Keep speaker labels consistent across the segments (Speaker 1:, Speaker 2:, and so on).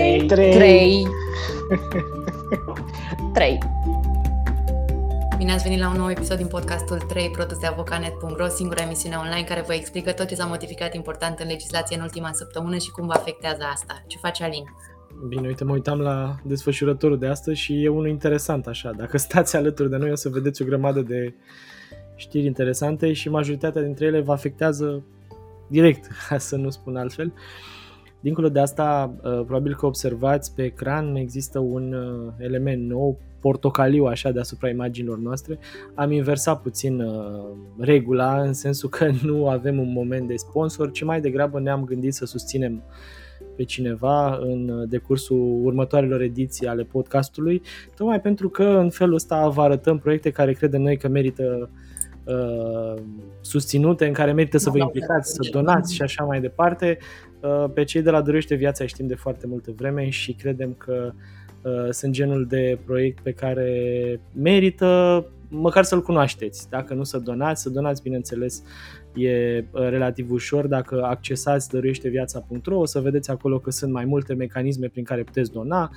Speaker 1: 3.
Speaker 2: 3.
Speaker 1: 3. 3. Bine ați venit la un nou episod din podcastul 3 produs de avocanet.ro, singura emisiune online care vă explică tot ce s-a modificat important în legislație în ultima săptămână și cum vă afectează asta. Ce face Alin?
Speaker 2: Bine, uite, mă uitam la desfășurătorul de astăzi și e unul interesant așa. Dacă stați alături de noi o să vedeți o grămadă de știri interesante și majoritatea dintre ele vă afectează direct, ca să nu spun altfel. Dincolo de asta, uh, probabil că observați pe ecran, există un uh, element nou, portocaliu așa deasupra imaginilor noastre. Am inversat puțin uh, regula în sensul că nu avem un moment de sponsor, ci mai degrabă ne-am gândit să susținem pe cineva în decursul următoarelor ediții ale podcastului, tocmai pentru că în felul ăsta vă arătăm proiecte care credem noi că merită uh, susținute, în care merită să vă implicați, să donați și așa mai departe. Uh, pe cei de la Dorește Viața știm de foarte multă vreme și credem că uh, sunt genul de proiect pe care merită măcar să-l cunoașteți. Dacă nu să donați, să donați, bineînțeles, e uh, relativ ușor. Dacă accesați dăruieșteviața.ro o să vedeți acolo că sunt mai multe mecanisme prin care puteți dona.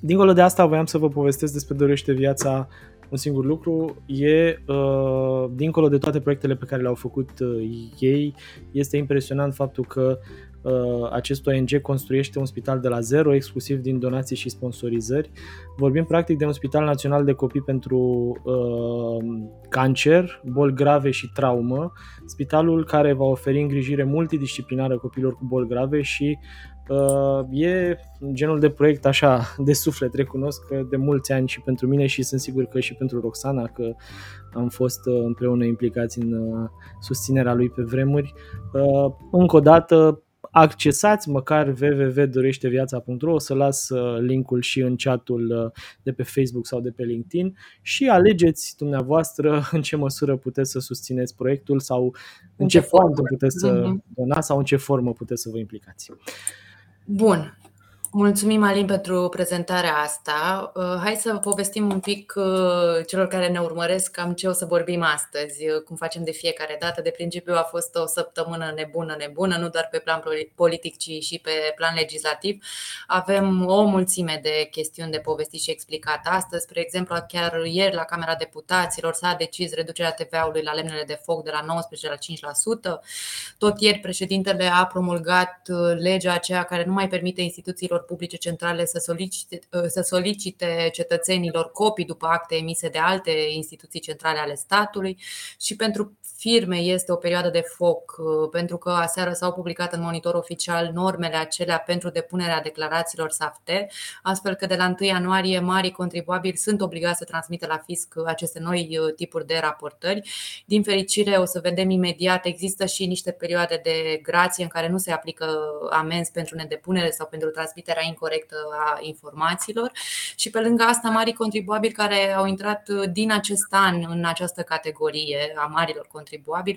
Speaker 2: Dincolo de asta, voiam să vă povestesc despre Dorește Viața un singur lucru, e, uh, dincolo de toate proiectele pe care le-au făcut uh, ei, este impresionant faptul că uh, acest ONG construiește un spital de la zero, exclusiv din donații și sponsorizări. Vorbim practic de un spital național de copii pentru uh, cancer, boli grave și traumă, spitalul care va oferi îngrijire multidisciplinară copilor cu boli grave și Uh, e genul de proiect așa de suflet, recunosc că de mulți ani și pentru mine și sunt sigur că și pentru Roxana, că am fost uh, împreună implicați în uh, susținerea lui pe vremuri. Încă o dată, accesați măcar www.doreșteviața.ro, o să las linkul și în chatul de pe Facebook sau de pe LinkedIn și alegeți dumneavoastră în ce măsură puteți să susțineți proiectul sau în, în ce, ce formă puteți să mhm. donați sau în ce formă puteți să vă implicați.
Speaker 1: Bun. Mulțumim, Alin, pentru prezentarea asta. Uh, hai să povestim un pic uh, celor care ne urmăresc cam ce o să vorbim astăzi, uh, cum facem de fiecare dată. De principiu a fost o săptămână nebună, nebună, nu doar pe plan politic, ci și pe plan legislativ. Avem o mulțime de chestiuni de povestit și explicat astăzi. Spre exemplu, chiar ieri la Camera Deputaților s-a decis reducerea TVA-ului la lemnele de foc de la 19 la 5%. Tot ieri președintele a promulgat legea aceea care nu mai permite instituțiilor instituțiilor publice centrale să solicite, ă, să solicite cetățenilor copii după acte emise de alte instituții centrale ale statului și pentru firme este o perioadă de foc, ă, pentru că aseară s-au publicat în monitor oficial normele acelea pentru depunerea declarațiilor SAFTE, astfel că de la 1 ianuarie marii contribuabili sunt obligați să transmită la fisc aceste noi ă, tipuri de raportări. Din fericire, o să vedem imediat, există și niște perioade de grație în care nu se aplică amenzi pentru nedepunere sau pentru transmitere transmiterea incorrectă a informațiilor și pe lângă asta marii contribuabili care au intrat din acest an în această categorie a marilor contribuabili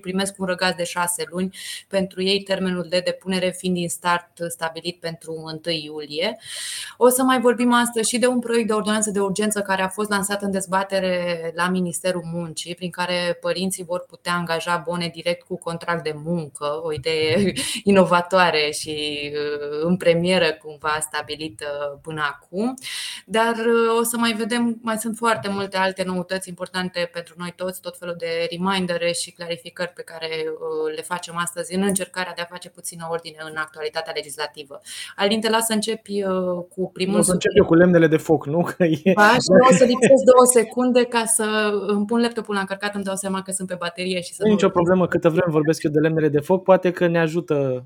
Speaker 1: primesc un răgaz de șase luni pentru ei termenul de depunere fiind din start stabilit pentru 1 iulie. O să mai vorbim astăzi și de un proiect de ordonanță de urgență care a fost lansat în dezbatere la Ministerul Muncii, prin care părinții vor putea angaja bone direct cu contract de muncă, o idee inovatoare și uh, în premieră cumva stabilită până acum. Dar uh, o să mai vedem, mai sunt foarte multe alte noutăți importante pentru noi toți, tot felul de remindere și clarificări pe care uh, le facem astăzi în încercarea de a face puțină ordine în actualitatea legislativă. Alin, te las să începi uh, cu primul. O
Speaker 2: să încep eu cu lemnele de foc, nu? Că e...
Speaker 1: Aș, o să lipsesc două secunde ca să îmi pun laptopul la încărcat, îmi dau seama că sunt pe baterie și să
Speaker 2: nu. nicio problemă, câtă vreme vorbesc eu de lemnele de foc, poate că ne ajută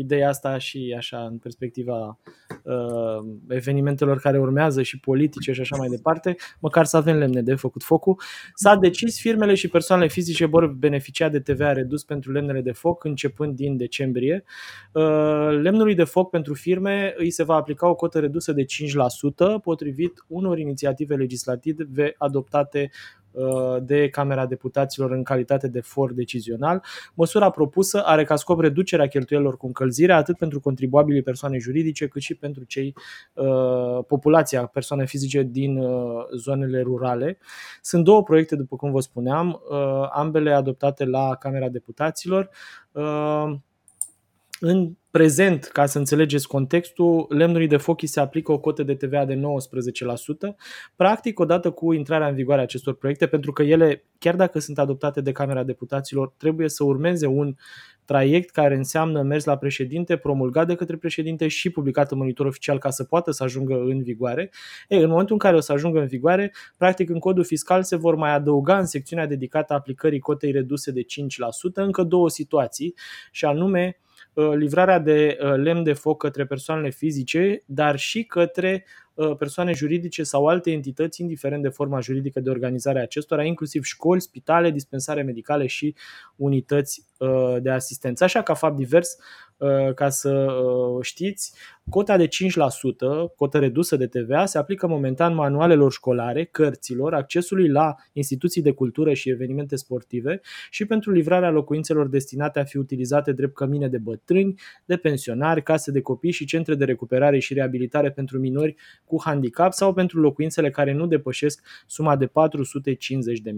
Speaker 2: ideea asta și așa în perspectiva uh, evenimentelor care urmează și politice și așa mai departe, măcar să avem lemne de făcut focul. S-a decis firmele și persoanele fizice vor beneficia de TVA redus pentru lemnele de foc începând din decembrie. Uh, lemnului de foc pentru firme îi se va aplica o cotă redusă de 5% potrivit unor inițiative legislative adoptate Uh, de Camera Deputaților în calitate de for decizional. Măsura propusă are ca scop reducerea cheltuielor cu încălzire atât pentru contribuabilii persoane juridice cât și pentru cei uh, populația persoane fizice din uh, zonele rurale. Sunt două proiecte, după cum vă spuneam, ambele adoptate la Camera Deputaților. În prezent, ca să înțelegeți contextul, lemnului de foc se aplică o cotă de TVA de 19%. Practic, odată cu intrarea în vigoare a acestor proiecte, pentru că ele, chiar dacă sunt adoptate de Camera Deputaților, trebuie să urmeze un traiect care înseamnă mers la președinte, promulgat de către președinte și publicat în monitor oficial ca să poată să ajungă în vigoare. E, în momentul în care o să ajungă în vigoare, practic în codul fiscal se vor mai adăuga în secțiunea dedicată aplicării cotei reduse de 5% încă două situații, și anume Uh, livrarea de uh, lemn de foc către persoanele fizice, dar și către uh, persoane juridice sau alte entități, indiferent de forma juridică de organizare a acestora, inclusiv școli, spitale, dispensare medicale și unități de asistență. Așa ca fapt divers, Uh, ca să uh, știți, cota de 5%, cotă redusă de TVA, se aplică momentan manualelor școlare, cărților, accesului la instituții de cultură și evenimente sportive și pentru livrarea locuințelor destinate a fi utilizate drept cămine de bătrâni, de pensionari, case de copii și centre de recuperare și reabilitare pentru minori cu handicap sau pentru locuințele care nu depășesc suma de 450.000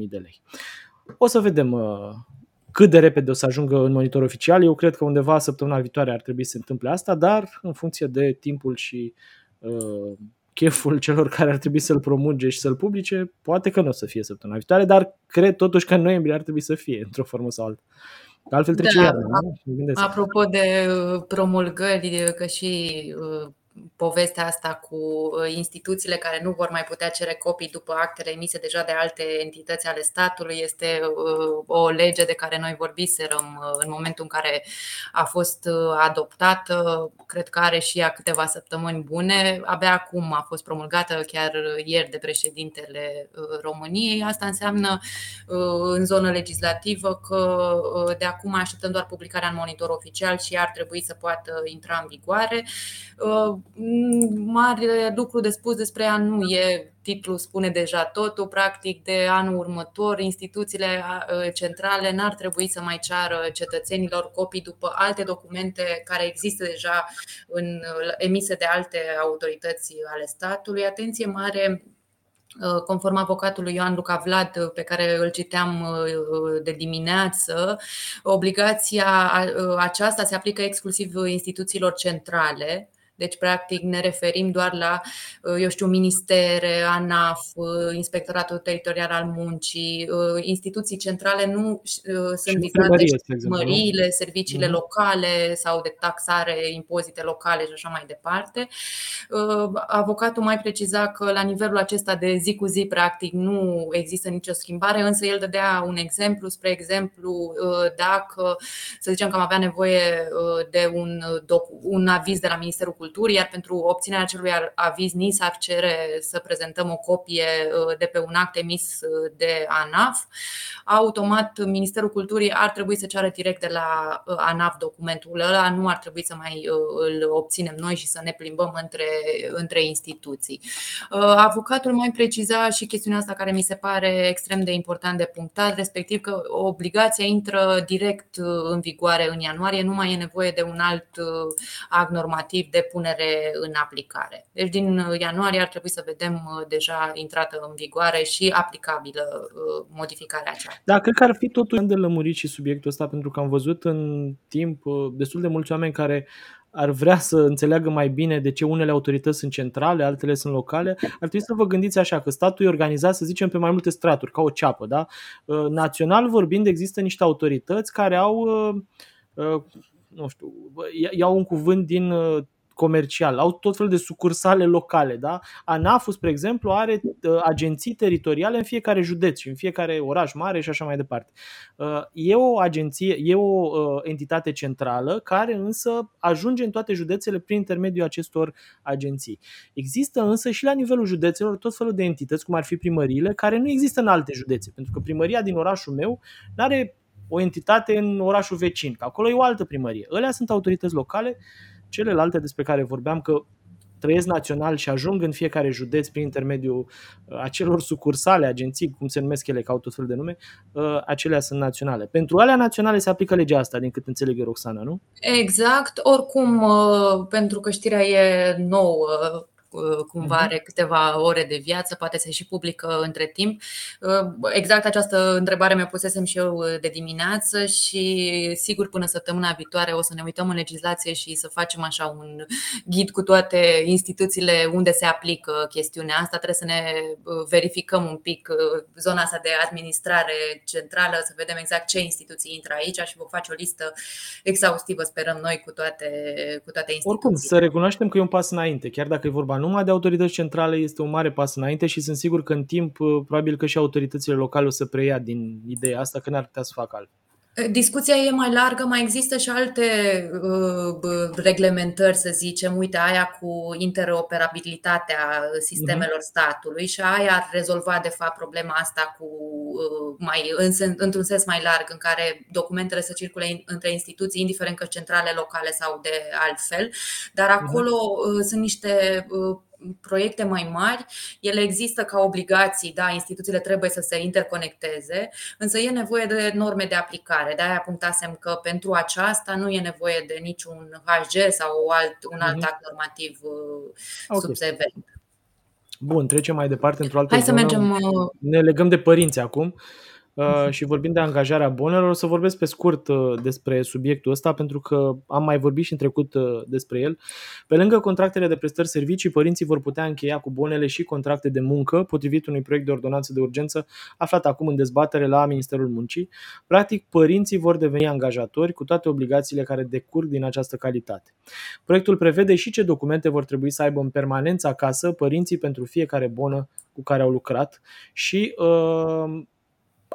Speaker 2: de lei. O să vedem uh, cât de repede o să ajungă în monitor oficial. Eu cred că undeva săptămâna viitoare ar trebui să se întâmple asta, dar în funcție de timpul și uh, cheful celor care ar trebui să-l promulge și să-l publice, poate că nu o să fie săptămâna viitoare, dar cred totuși că în noiembrie ar trebui să fie, într-o formă sau alta. Altfel trece da, iarna,
Speaker 1: Apropo de uh, promulgări, că și uh, povestea asta cu uh, instituțiile care nu vor mai putea cere copii după actele emise deja de alte entități ale statului este uh, o lege de care noi vorbiserăm uh, în momentul în care a fost adoptată. Cred că are și ea câteva săptămâni bune. Abia acum a fost promulgată chiar ieri de președintele României. Asta înseamnă în zonă legislativă că de acum așteptăm doar publicarea în monitor oficial și ar trebui să poată intra în vigoare mare lucru de spus despre ea nu e. Titlul spune deja totul. Practic, de anul următor, instituțiile centrale n-ar trebui să mai ceară cetățenilor copii după alte documente care există deja în, emise de alte autorități ale statului. Atenție mare conform avocatului Ioan Luca Vlad, pe care îl citeam de dimineață, obligația aceasta se aplică exclusiv instituțiilor centrale deci, practic, ne referim doar la, uh, eu știu, ministere, ANAF, uh, Inspectoratul Teritorial al Muncii, uh, instituții centrale nu sunt vizate măriile, serviciile mm-hmm. locale sau de taxare, impozite locale și așa mai departe. Avocatul mai preciza că la nivelul acesta de zi cu zi, practic, nu există nicio schimbare, însă el dădea un exemplu, spre exemplu, dacă, să zicem că am avea nevoie de un, un aviz de la Ministerul Culturii, Culturii, iar pentru obținerea acelui aviz ni s-ar cere să prezentăm o copie uh, de pe un act emis uh, de ANAF. Automat, Ministerul Culturii ar trebui să ceară direct de la uh, ANAF documentul ăla, nu ar trebui să mai îl obținem noi și să ne plimbăm între, între instituții. Avocatul mai preciza și chestiunea asta care mi se pare extrem de important de punctat, respectiv că obligația intră direct în vigoare în ianuarie, nu mai e nevoie de un alt act normativ de punere punere în aplicare. Deci din ianuarie ar trebui să vedem uh, deja intrată în vigoare și aplicabilă uh, modificarea aceasta.
Speaker 2: Da, cred că ar fi totul de lămurit și subiectul ăsta, pentru că am văzut în timp uh, destul de mulți oameni care ar vrea să înțeleagă mai bine de ce unele autorități sunt centrale, altele sunt locale, ar trebui să vă gândiți așa, că statul e organizat, să zicem, pe mai multe straturi, ca o ceapă. Da? Național vorbind, există niște autorități care au, nu știu, iau un cuvânt din comercial, au tot felul de sucursale locale. Da? ANAFUS, spre exemplu, are uh, agenții teritoriale în fiecare județ și în fiecare oraș mare și așa mai departe. Uh, e o agenție, e o uh, entitate centrală care însă ajunge în toate județele prin intermediul acestor agenții. Există însă și la nivelul județelor tot felul de entități, cum ar fi primăriile, care nu există în alte județe, pentru că primăria din orașul meu nu are o entitate în orașul vecin, că acolo e o altă primărie. Ălea sunt autorități locale, celelalte despre care vorbeam că trăiesc național și ajung în fiecare județ prin intermediul uh, acelor sucursale, agenții, cum se numesc ele, că au tot fel de nume, uh, acelea sunt naționale. Pentru alea naționale se aplică legea asta, din cât înțeleg eu, Roxana, nu?
Speaker 1: Exact. Oricum, uh, pentru că știrea e nouă, Uh, cumva mhm. are câteva ore de viață, poate se și publică între timp. Uh, exact această întrebare mi-o pusesem și eu uh, de dimineață și sigur până săptămâna viitoare o să ne uităm în legislație și să facem așa un ghid cu toate instituțiile unde se aplică chestiunea asta. Trebuie să ne verificăm un pic zona asta de administrare centrală, să vedem exact ce instituții intră aici și vom face o listă exhaustivă, sperăm noi, cu toate, cu toate instituțiile.
Speaker 2: Oricum, să recunoaștem că e un pas înainte, chiar dacă e vorba numai de autorități centrale este un mare pas înainte și sunt sigur că în timp probabil că și autoritățile locale o să preia din ideea asta că n-ar putea să facă altfel.
Speaker 1: Discuția e mai largă, mai există și alte uh, reglementări, să zicem, uite, aia cu interoperabilitatea sistemelor uh-huh. statului și aia ar rezolva, de fapt, problema asta cu uh, mai, în, într-un sens mai larg, în care documentele să circule între instituții, indiferent că centrale, locale sau de altfel, dar acolo uh-huh. sunt niște uh, proiecte mai mari, ele există ca obligații, da, instituțiile trebuie să se interconecteze, însă e nevoie de norme de aplicare. De aia punctasem că pentru aceasta nu e nevoie de niciun HG sau alt, un alt mhm. act normativ uh, okay. subsevent.
Speaker 2: Bun, trecem mai departe într-o altă
Speaker 1: Hai zonă. să mergem. Uh,
Speaker 2: ne legăm de părinți acum. Uh, și vorbind de angajarea bonelor, o să vorbesc pe scurt uh, despre subiectul ăsta pentru că am mai vorbit și în trecut uh, despre el. Pe lângă contractele de prestări servicii, părinții vor putea încheia cu bonele și contracte de muncă potrivit unui proiect de ordonanță de urgență aflat acum în dezbatere la Ministerul Muncii. Practic, părinții vor deveni angajatori cu toate obligațiile care decurg din această calitate. Proiectul prevede și ce documente vor trebui să aibă în permanență acasă părinții pentru fiecare bonă cu care au lucrat și uh,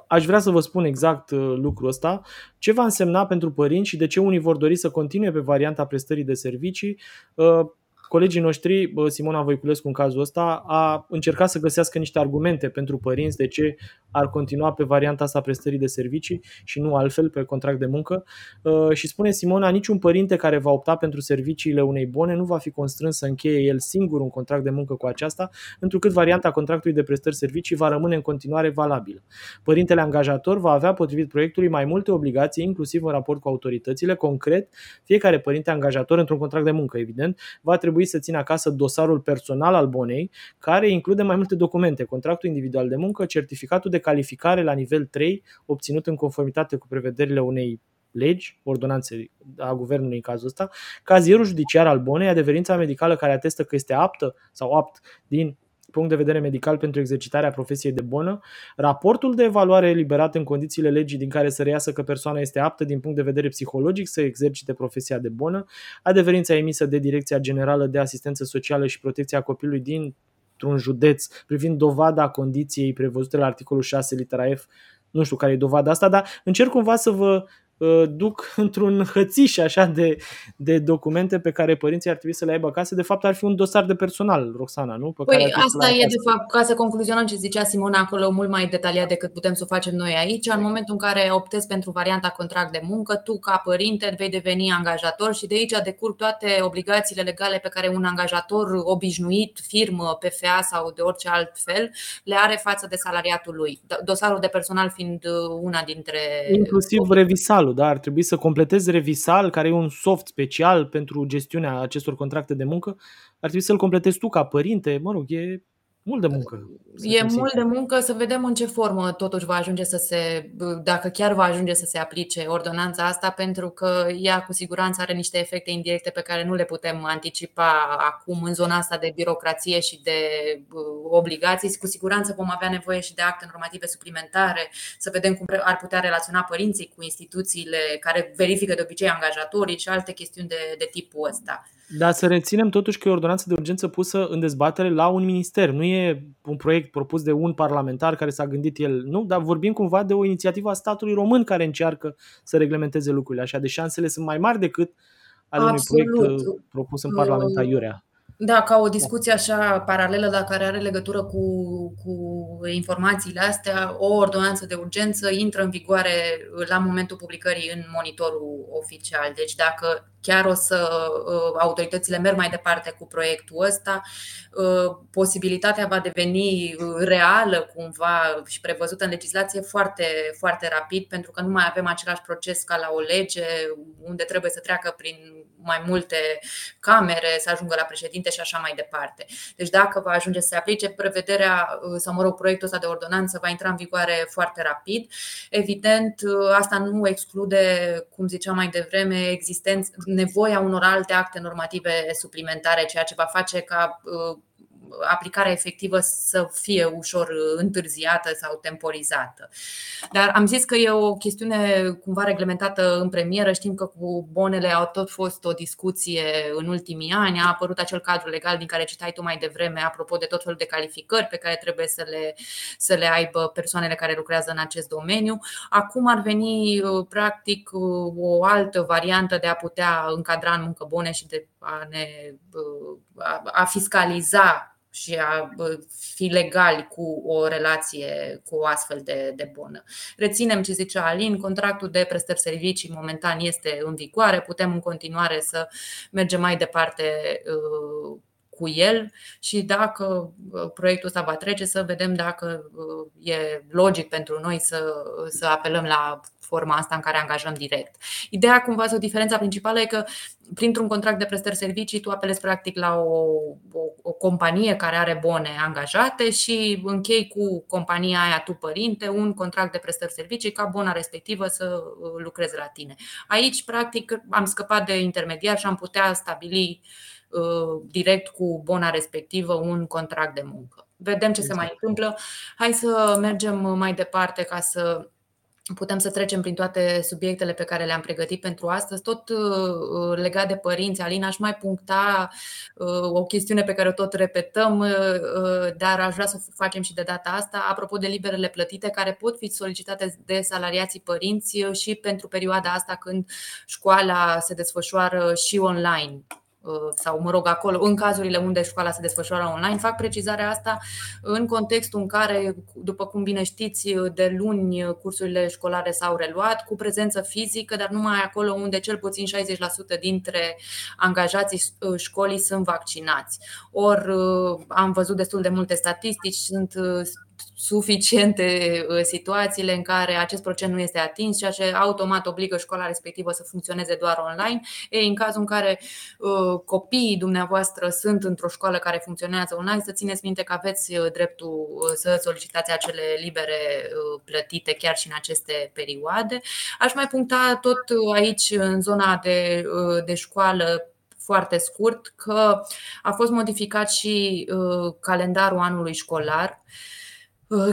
Speaker 2: aș vrea să vă spun exact uh, lucrul ăsta, ce va însemna pentru părinți și de ce unii vor dori să continue pe varianta prestării de servicii? Uh, colegii noștri, Simona Voiculescu în cazul ăsta, a încercat să găsească niște argumente pentru părinți de ce ar continua pe varianta asta prestării de servicii și nu altfel pe contract de muncă. Uh, și spune Simona, niciun părinte care va opta pentru serviciile unei bune nu va fi constrâns să încheie el singur un contract de muncă cu aceasta, întrucât varianta contractului de prestări servicii va rămâne în continuare valabilă. Părintele angajator va avea, potrivit proiectului, mai multe obligații, inclusiv în raport cu autoritățile. Concret, fiecare părinte angajator, într-un contract de muncă, evident, va trebui trebui să țină acasă dosarul personal al bonei, care include mai multe documente, contractul individual de muncă, certificatul de calificare la nivel 3, obținut în conformitate cu prevederile unei legi, ordonanțe a guvernului în cazul ăsta, cazierul judiciar al bonei, adeverința medicală care atestă că este aptă sau apt din punct de vedere medical pentru exercitarea profesiei de bonă, raportul de evaluare eliberat în condițiile legii din care să reiasă că persoana este aptă din punct de vedere psihologic să exercite profesia de bonă, adeverința emisă de Direcția Generală de Asistență Socială și Protecția Copilului din un județ privind dovada condiției prevăzute la articolul 6 litera F. Nu știu care e dovada asta, dar încerc cumva să vă Uh, duc într-un hățiș așa de, de documente pe care părinții ar trebui să le aibă acasă. De fapt, ar fi un dosar de personal, Roxana, nu?
Speaker 1: Pe păi care asta e, de fapt, ca să concluzionăm ce zicea Simona acolo mult mai detaliat decât putem să o facem noi aici. În momentul în care optezi pentru varianta contract de muncă, tu, ca părinte, vei deveni angajator și de aici decurg toate obligațiile legale pe care un angajator obișnuit, firmă, PFA sau de orice alt fel, le are față de salariatul lui. Dosarul de personal fiind una dintre.
Speaker 2: Inclusiv revisal revisalul, da? ar trebui să completezi Revisal, care e un soft special pentru gestiunea acestor contracte de muncă, ar trebui să-l completezi tu ca părinte, mă rog, e mult de muncă.
Speaker 1: E mult de muncă să vedem în ce formă totuși va ajunge să se, dacă chiar va ajunge să se aplice ordonanța asta, pentru că ea cu siguranță are niște efecte indirecte pe care nu le putem anticipa acum în zona asta de birocrație și de obligații. Cu siguranță vom avea nevoie și de acte normative suplimentare, să vedem cum ar putea relaționa părinții cu instituțiile care verifică de obicei angajatorii și alte chestiuni de, de tipul ăsta.
Speaker 2: Dar să reținem totuși că e o ordonanță de urgență pusă în dezbatere la un minister. Nu e un proiect propus de un parlamentar care s-a gândit el, nu, dar vorbim cumva de o inițiativă a statului român care încearcă să reglementeze lucrurile așa. De șansele sunt mai mari decât ale Absolut. unui proiect uh, propus în Parlamentul Iurea.
Speaker 1: Da, ca o discuție așa paralelă, dar care are legătură cu, cu informațiile astea, o ordonanță de urgență intră în vigoare la momentul publicării în monitorul oficial. Deci dacă chiar o să uh, autoritățile merg mai departe cu proiectul ăsta, uh, posibilitatea va deveni reală cumva și prevăzută în legislație foarte, foarte rapid, pentru că nu mai avem același proces ca la o lege unde trebuie să treacă prin mai multe camere, să ajungă la președinte și așa mai departe. Deci dacă va ajunge să se aplice, prevederea uh, sau, mă rog, proiectul ăsta de ordonanță va intra în vigoare foarte rapid. Evident, asta nu exclude, cum ziceam mai devreme, existența nevoia unor alte acte normative suplimentare, ceea ce va face ca uh, aplicarea efectivă să fie ușor întârziată sau temporizată. Dar am zis că e o chestiune cumva reglementată în premieră. Știm că cu bonele au tot fost o discuție în ultimii ani. A apărut acel cadru legal din care citai tu mai devreme, apropo de tot felul de calificări pe care trebuie să le, să le aibă persoanele care lucrează în acest domeniu. Acum ar veni, practic, o altă variantă de a putea încadra în muncă bune și de a, ne, a fiscaliza și a fi legali cu o relație cu o astfel de, de bună. Reținem ce zicea Alin, contractul de prestări servicii momentan este în vigoare, putem în continuare să mergem mai departe uh, cu el și dacă uh, proiectul ăsta va trece, să vedem dacă uh, e logic pentru noi să, să apelăm la forma asta în care angajăm direct. Ideea cumva sau diferența principală e că printr-un contract de prestări servicii tu apelezi practic la o, o, o companie care are bone angajate și închei cu compania aia tu părinte un contract de prestări servicii ca bona respectivă să uh, lucreze la tine. Aici practic am scăpat de intermediar și am putea stabili uh, direct cu bona respectivă un contract de muncă. Vedem ce se mai exact. întâmplă. Hai să mergem mai departe ca să putem să trecem prin toate subiectele pe care le-am pregătit pentru astăzi. Tot uh, legat de părinți, Alina, aș mai puncta uh, o chestiune pe care o tot repetăm, uh, dar aș vrea să o facem și de data asta, apropo de liberele plătite care pot fi solicitate de salariații părinți și pentru perioada asta când școala se desfășoară și online. Uh, sau, mă rog, acolo, în cazurile unde școala se desfășoară online. Fac precizarea asta în contextul în care, după cum bine știți, de luni cursurile școlare s-au reluat cu prezență fizică, dar numai acolo unde cel puțin 60% dintre angajații uh, școlii sunt vaccinați. Or, uh, am văzut destul de multe statistici, sunt suficiente uh, situațiile în care acest procent nu este atins, ceea ce automat obligă școala respectivă să funcționeze doar online. E în cazul în care uh, copiii dumneavoastră sunt într-o școală care funcționează online, să țineți minte că aveți uh, dreptul să solicitați acele libere plătite chiar și în aceste perioade. Aș mai puncta tot aici în zona de, de școală foarte scurt că a fost modificat și calendarul anului școlar. Uh,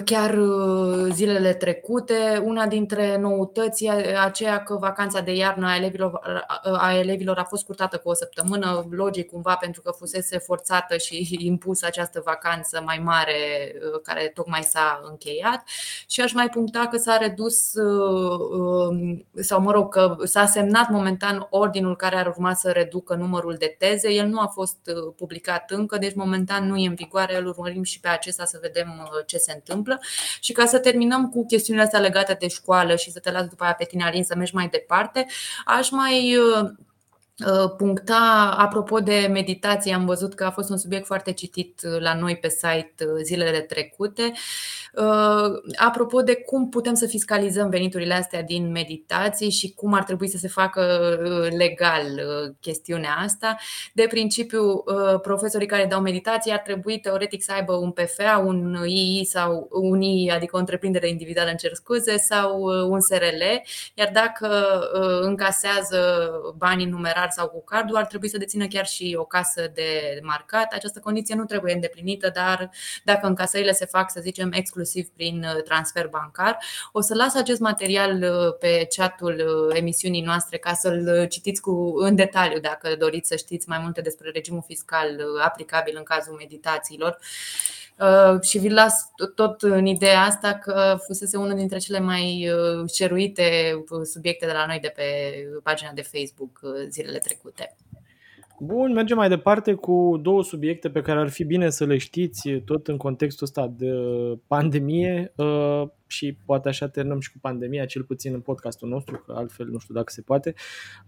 Speaker 1: chiar uh, zilele trecute. Una dintre noutăți e aceea că vacanța de iarnă a elevilor, a elevilor a fost scurtată cu o săptămână, logic cumva pentru că fusese forțată și impusă această vacanță mai mare uh, care tocmai s-a încheiat. Și aș mai puncta că s-a redus, um, sau mă rog, că s-a semnat momentan ordinul care ar urma să reducă numărul de teze. El nu a fost publicat încă, deci momentan nu e în vigoare, îl urmărim și pe acesta să vedem ce se întâmplă. Și ca să terminăm cu chestiunile astea legate de școală și să te las după aia pe tine, Alin, să mergi mai departe, aș mai uh, Uh, puncta, apropo de meditație, am văzut că a fost un subiect foarte citit uh, la noi pe site uh, zilele trecute. Apropo de cum putem să fiscalizăm veniturile astea din meditații și cum ar trebui să se facă legal chestiunea asta. De principiu, profesorii care dau meditații ar trebui teoretic să aibă un PFA, un II sau un II, adică o întreprindere individuală, în cer scuze, sau un SRL, iar dacă încasează banii numerați numerar sau cu cardul, ar trebui să dețină chiar și o casă de marcat. Această condiție nu trebuie îndeplinită, dar dacă încasările se fac, să zicem, exclusiv prin transfer bancar, o să las acest material pe chatul emisiunii noastre ca să-l citiți cu, în detaliu dacă doriți să știți mai multe despre regimul fiscal aplicabil în cazul meditațiilor. Uh, și vi las tot în ideea asta că fusese unul dintre cele mai ceruite uh, subiecte de la noi de pe pagina de Facebook uh, zilele trecute.
Speaker 2: Bun, mergem mai departe cu două subiecte pe care ar fi bine să le știți tot în contextul ăsta de pandemie uh, și poate așa terminăm și cu pandemia, cel puțin în podcastul nostru, că altfel nu știu dacă se poate.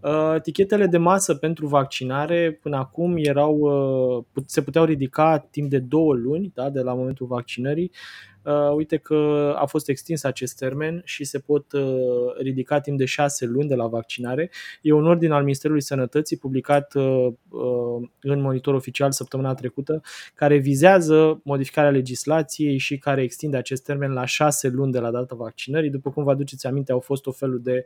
Speaker 2: Uh, tichetele de masă pentru vaccinare până acum erau, uh, se puteau ridica timp de două luni, da, de la momentul vaccinării, Uh, uite că a fost extins acest termen și se pot uh, ridica timp de șase luni de la vaccinare. E un ordin al Ministerului Sănătății publicat uh, în monitor oficial săptămâna trecută, care vizează modificarea legislației și care extinde acest termen la șase luni de la data vaccinării. După cum vă aduceți aminte, au fost o felul de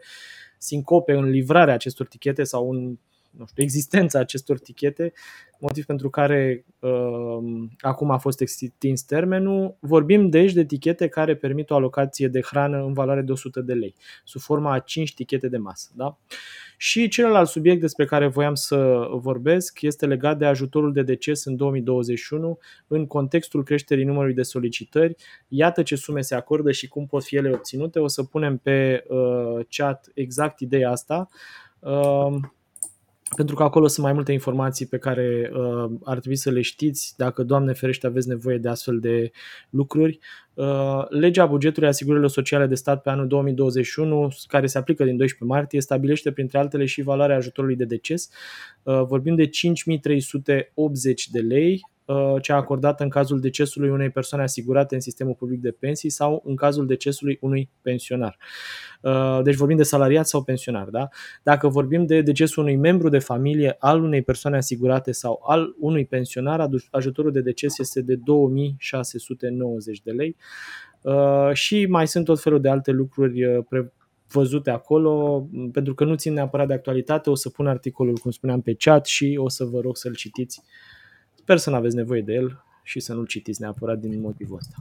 Speaker 2: sincope în livrarea acestor tichete sau în nu știu, existența acestor tichete, motiv pentru care uh, acum a fost extins termenul. Vorbim deci de tichete care permit o alocație de hrană în valoare de 100 de lei, sub forma a 5 tichete de masă. Da? Și celălalt subiect despre care voiam să vorbesc este legat de ajutorul de deces în 2021 în contextul creșterii numărului de solicitări. Iată ce sume se acordă și cum pot fi ele obținute. O să punem pe uh, chat exact ideea asta. Uh, pentru că acolo sunt mai multe informații pe care uh, ar trebui să le știți dacă, Doamne ferește, aveți nevoie de astfel de lucruri. Uh, legea bugetului asigurărilor sociale de stat pe anul 2021, care se aplică din 12 martie, stabilește printre altele și valoarea ajutorului de deces. Uh, vorbim de 5380 de lei, Uh, cea acordată în cazul decesului unei persoane asigurate în sistemul public de pensii sau în cazul decesului unui pensionar. Uh, deci vorbim de salariat sau pensionar. Da? Dacă vorbim de decesul unui membru de familie al unei persoane asigurate sau al unui pensionar, ajutorul de deces este de 2690 de lei. Uh, și mai sunt tot felul de alte lucruri văzute acolo, pentru că nu țin neapărat de actualitate, o să pun articolul, cum spuneam, pe chat și o să vă rog să-l citiți Sper să nu aveți nevoie de el și să nu-l citiți neapărat din motivul ăsta.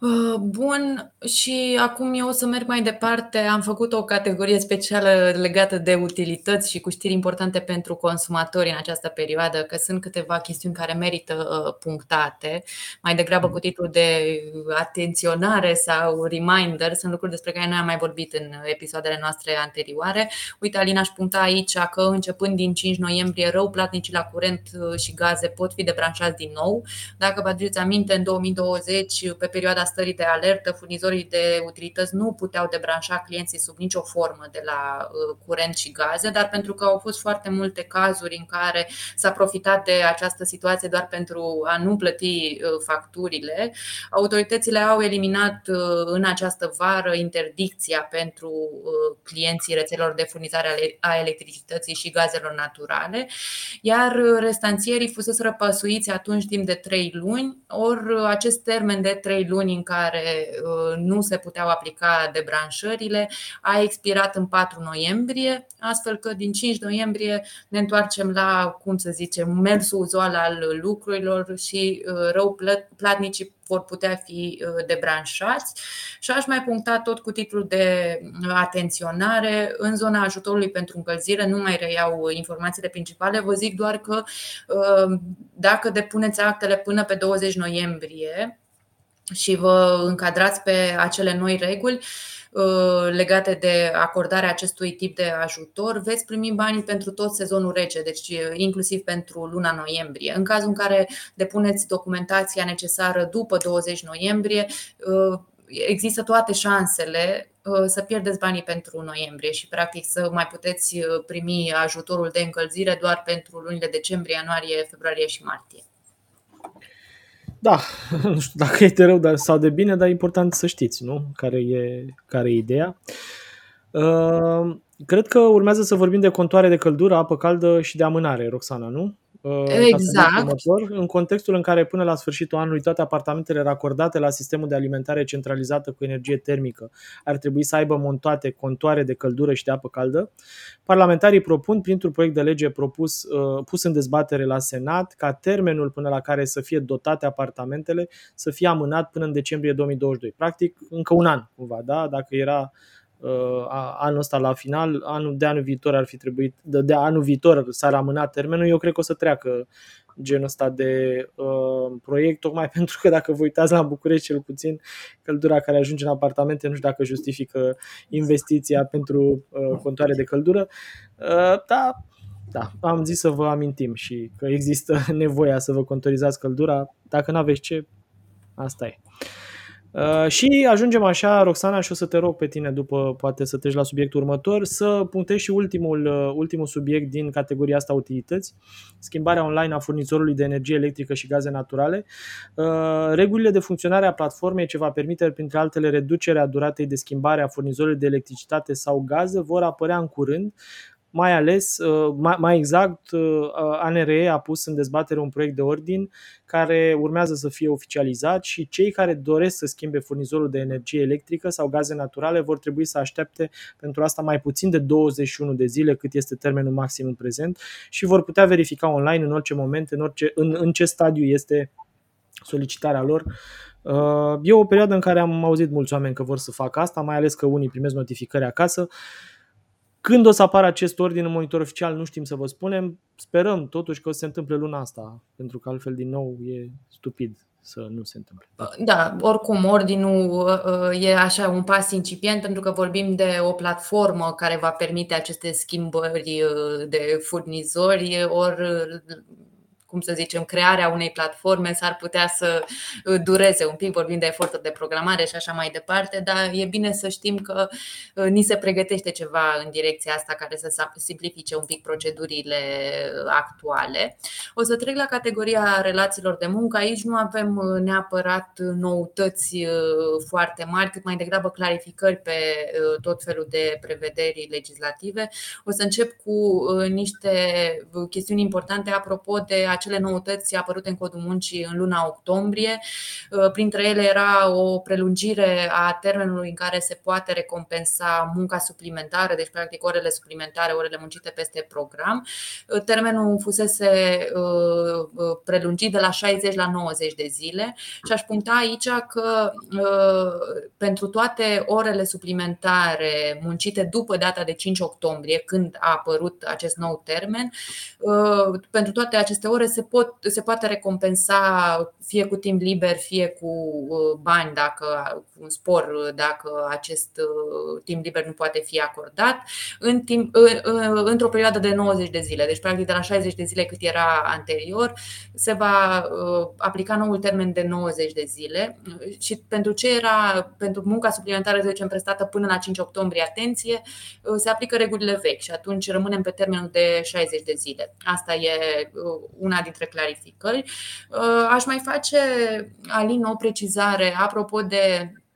Speaker 1: Uh, bun, și acum eu o să merg mai departe. Am făcut o categorie specială legată de utilități și cu știri importante pentru consumatori în această perioadă, că sunt câteva chestiuni care merită uh, punctate, mai degrabă cu titlul de atenționare sau reminder. Sunt lucruri despre care noi am mai vorbit în episoadele noastre anterioare. Uite, Alina aș puncta aici că începând din 5 noiembrie, rău platnicii la curent uh, și gaze pot fi debranșați din nou. Dacă vă aduceți aminte, în 2020, pe perioada stării de alertă, furnizorii de utilități nu puteau debranșa clienții sub nicio formă de la uh, curent și gaze, dar pentru că au fost foarte multe cazuri în care s-a profitat de această situație doar pentru a nu plăti uh, facturile, autoritățile au eliminat uh, în această vară interdicția pentru clienții rețelelor de furnizare a electricității și gazelor naturale, iar restanțierii fusese răpăsuiți atunci timp de 3 luni, ori acest termen de 3 luni în care uh, nu se puteau aplica debranșările a expirat în 4 noiembrie, astfel că din 5 noiembrie ne întoarcem la, cum să zicem, mersul uzual al lucrurilor și uh, rău platnicii vor putea fi uh, debranșați. Și aș mai puncta tot cu titlul de atenționare. În zona ajutorului pentru încălzire nu mai reiau informațiile principale, vă zic doar că dacă depuneți actele până pe 20 noiembrie, și vă încadrați pe acele noi reguli uh, legate de acordarea acestui tip de ajutor, veți primi banii pentru tot sezonul rece, deci uh, inclusiv pentru luna noiembrie. În cazul în care depuneți documentația necesară după 20 noiembrie, uh, există toate șansele să pierdeți banii pentru noiembrie și practic să mai puteți primi ajutorul de încălzire doar pentru lunile decembrie, ianuarie, februarie și martie.
Speaker 2: Da, nu știu dacă e de rău dar, sau de bine, dar e important să știți, nu? Care e, care e ideea. Uh, cred că urmează să vorbim de contoare de căldură, apă caldă și de amânare, Roxana, nu?
Speaker 1: Exact.
Speaker 2: Următor, în contextul în care până la sfârșitul anului toate apartamentele racordate la sistemul de alimentare centralizată cu energie termică ar trebui să aibă montate contoare de căldură și de apă caldă, parlamentarii propun printr-un proiect de lege propus, uh, pus în dezbatere la Senat ca termenul până la care să fie dotate apartamentele să fie amânat până în decembrie 2022. Practic, încă un an, cumva, da? Dacă era Uh, anul ăsta la final, anul de anul viitor ar fi trebuit, de, de anul viitor s-ar amâna termenul, eu cred că o să treacă genul ăsta de uh, proiect, tocmai pentru că dacă vă uitați la București cel puțin, căldura care ajunge în apartamente, nu știu dacă justifică investiția pentru uh, contoare de căldură, uh, da, da, am zis să vă amintim și că există nevoia să vă contorizați căldura, dacă nu aveți ce, asta e. Uh, și ajungem așa, Roxana, și o să te rog pe tine după, poate să treci la subiectul următor, să punctezi și ultimul, uh, ultimul subiect din categoria asta utilități, schimbarea online a furnizorului de energie electrică și gaze naturale. Uh, regulile de funcționare a platformei ce va permite, printre altele, reducerea duratei de schimbare a furnizorului de electricitate sau gaze vor apărea în curând, mai ales, uh, mai exact, uh, ANRE a pus în dezbatere un proiect de ordin care urmează să fie oficializat și cei care doresc să schimbe furnizorul de energie electrică sau gaze naturale vor trebui să aștepte pentru asta mai puțin de 21 de zile, cât este termenul maxim în prezent și vor putea verifica online în orice moment, în, orice, în, în ce stadiu este solicitarea lor. Uh, e o perioadă în care am auzit mulți oameni că vor să facă asta, mai ales că unii primesc notificări acasă când o să apară acest ordin în monitor oficial, nu știm să vă spunem. Sperăm totuși că o să se întâmple luna asta, pentru că altfel, din nou, e stupid să nu se întâmple.
Speaker 1: Da, oricum, ordinul uh, e așa un pas incipient pentru că vorbim de o platformă care va permite aceste schimbări uh, de furnizori, ori cum să zicem, crearea unei platforme s-ar putea să uh, dureze un pic, vorbim de eforturi de programare și așa mai departe, dar e bine să știm că uh, ni se pregătește ceva în direcția asta care să simplifice un pic procedurile uh, actuale. O să trec la categoria relațiilor de muncă. Aici nu avem neapărat noutăți foarte mari, cât mai degrabă clarificări pe tot felul de prevederi legislative. O să încep cu niște chestiuni importante apropo de acele noutăți apărute în codul muncii în luna octombrie. Uh, printre ele era o prelungire a termenului în care se poate recompensa munca suplimentară, deci practic orele suplimentare, orele muncite peste program. Uh, termenul fusese uh, prelungit de la 60 la 90 de zile și aș puncta aici că pentru toate orele suplimentare muncite după data de 5 octombrie, când a apărut acest nou termen, pentru toate aceste ore se, pot, se poate recompensa fie cu timp liber, fie cu uh, bani, dacă cu un spor, uh, dacă acest uh, timp liber nu poate fi acordat, în timp, într-o perioadă de 90 de zile. Deci, practic, de la 60 de zile cât era anterior, se va aplica noul termen de 90 de zile. Și pentru ce era, pentru munca suplimentară, să zicem, prestată până la 5 octombrie, atenție, se aplică regulile vechi și atunci rămânem pe termenul de 60 de zile. Asta e una dintre clarificări. Uh, aș mai face, Alin, o precizare apropo de Uh,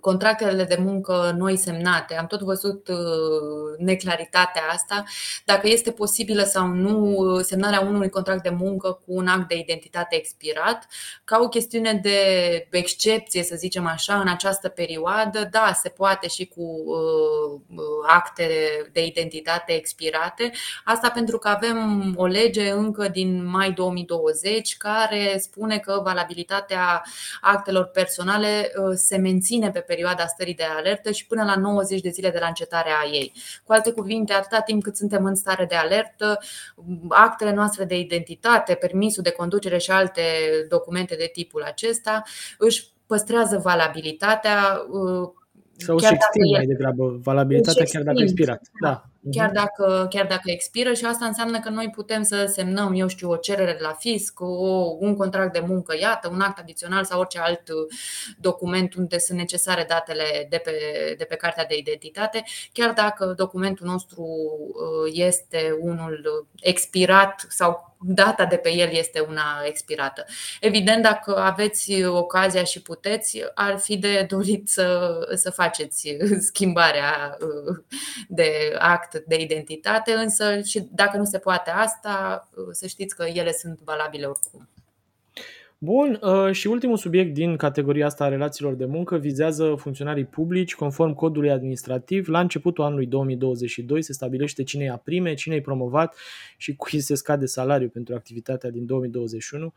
Speaker 1: contractele de muncă noi semnate. Am tot văzut uh, neclaritatea asta, dacă este posibilă sau nu semnarea unui contract de muncă cu un act de identitate expirat, ca o chestiune de excepție, să zicem așa, în această perioadă, da, se poate și cu uh, acte de identitate expirate. Asta pentru că avem o lege încă din mai 2020 care spune că valabilitatea actelor personale se se menține pe perioada stării de alertă și până la 90 de zile de la încetarea ei. Cu alte cuvinte, atâta timp cât suntem în stare de alertă, actele noastre de identitate, permisul de conducere și alte documente de tipul acesta își păstrează valabilitatea
Speaker 2: uh, sau și extind mai degrabă valabilitatea chiar dacă a expirat. Da
Speaker 1: chiar mhm. dacă, chiar dacă expiră și asta înseamnă că noi putem să semnăm, eu știu, o cerere de la fisc, o, un contract de muncă, iată, un act adițional sau orice alt document unde sunt necesare datele de pe, de pe cartea de identitate, chiar dacă documentul nostru uh, este unul expirat sau data de pe el este una expirată. Evident, dacă aveți ocazia și puteți, ar fi de dorit să, să faceți schimbarea uh, de act act de identitate, însă și dacă nu se poate asta, să știți că ele sunt valabile oricum.
Speaker 2: Bun, uh, și ultimul subiect din categoria asta a relațiilor de muncă vizează funcționarii publici conform codului administrativ. La începutul anului 2022 se stabilește cine ia prime, cine e promovat și cui se scade salariul pentru activitatea din 2021.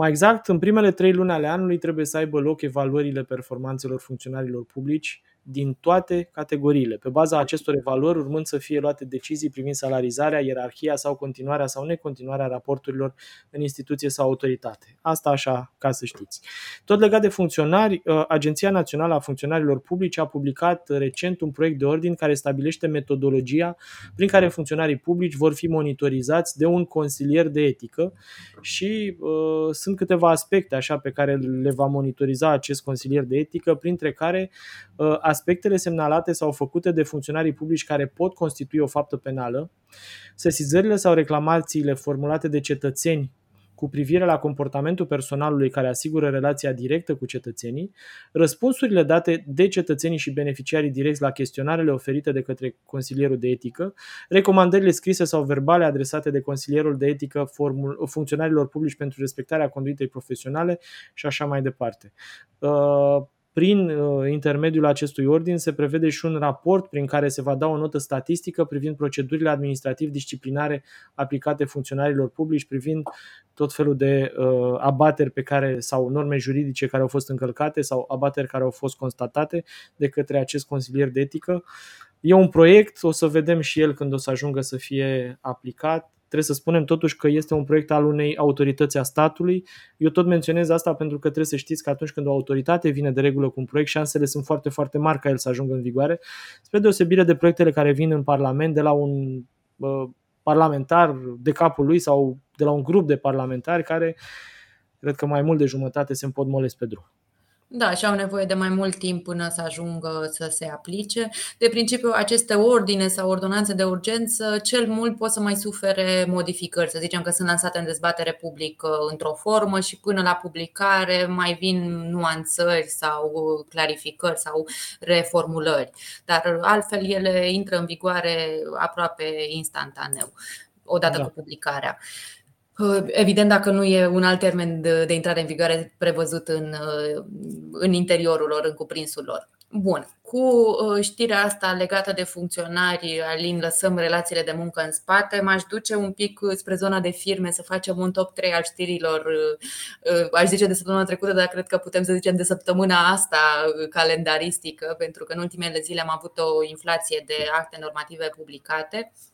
Speaker 2: Mai exact, în primele trei luni ale anului trebuie să aibă loc evaluările performanțelor funcționarilor publici din toate categoriile. Pe baza acestor evaluări urmând să fie luate decizii privind salarizarea, ierarhia sau continuarea sau necontinuarea raporturilor în instituție sau autoritate. Asta așa ca să știți. Tot legat de funcționari, uh, Agenția Națională a Funcționarilor Publici a publicat recent un proiect de ordin care stabilește metodologia prin care funcționarii publici vor fi monitorizați de un consilier de etică și uh, sunt câteva aspecte așa pe care le va monitoriza acest consilier de etică, printre care uh, aspectele semnalate sau făcute de funcționarii publici care pot constitui o faptă penală, sesizările sau reclamațiile formulate de cetățeni cu privire la comportamentul personalului care asigură relația directă cu cetățenii, răspunsurile date de cetățenii și beneficiarii direcți la chestionarele oferite de către consilierul de etică, recomandările scrise sau verbale adresate de consilierul de etică formul, funcționarilor publici pentru respectarea conduitei profesionale și așa mai departe. Uh, prin uh, intermediul acestui ordin se prevede și un raport prin care se va da o notă statistică privind procedurile administrativ-disciplinare aplicate funcționarilor publici, privind tot felul de uh, abateri pe care sau norme juridice care au fost încălcate sau abateri care au fost constatate de către acest consilier de etică. E un proiect, o să vedem și el când o să ajungă să fie aplicat Trebuie să spunem totuși că este un proiect al unei autorități a statului. Eu tot menționez asta pentru că trebuie să știți că atunci când o autoritate vine de regulă cu un proiect, șansele sunt foarte, foarte mari ca el să ajungă în vigoare, spre deosebire de proiectele care vin în Parlament de la un uh, parlamentar de capul lui sau de la un grup de parlamentari care cred că mai mult de jumătate se împodmolesc pe drum.
Speaker 1: Da, și au nevoie de mai mult timp până să ajungă să se aplice. De principiu, aceste ordine sau ordonanțe de urgență, cel mult pot să mai sufere modificări. Să zicem că sunt lansate în dezbatere publică într-o formă și până la publicare mai vin nuanțări sau clarificări sau reformulări. Dar altfel ele intră în vigoare aproape instantaneu, odată da. cu publicarea. Evident, dacă nu e un alt termen de, de intrare în vigoare prevăzut în, în interiorul lor, în cuprinsul lor. Bun. Cu uh, știrea asta legată de funcționari, Alin, lăsăm relațiile de muncă în spate, m-aș duce un pic spre zona de firme să facem un top 3 al știrilor, uh, uh, aș zice de săptămâna trecută, dar cred că putem să zicem de săptămâna asta calendaristică, pentru că în ultimele zile am avut o inflație de acte normative publicate Uh,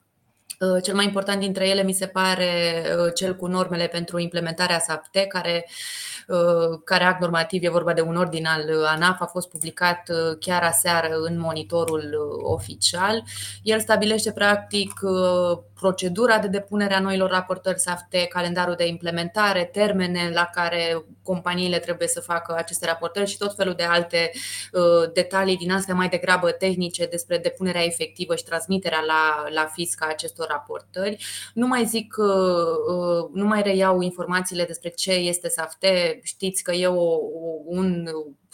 Speaker 1: cel mai important dintre ele mi se pare uh, cel cu normele pentru implementarea SAPTE, care, uh, care act normativ e vorba de un ordin al ANAF, a fost publicat chiar aseară în monitorul oficial. El stabilește practic procedura de depunere a noilor raportări SAFTE, calendarul de implementare, termene la care companiile trebuie să facă aceste raportări și tot felul de alte detalii din astea mai degrabă tehnice despre depunerea efectivă și transmiterea la, la fisc a acestor raportări. Nu mai zic, uh, uh, nu mai reiau informațiile despre ce este SAFTE. Știți că e o, un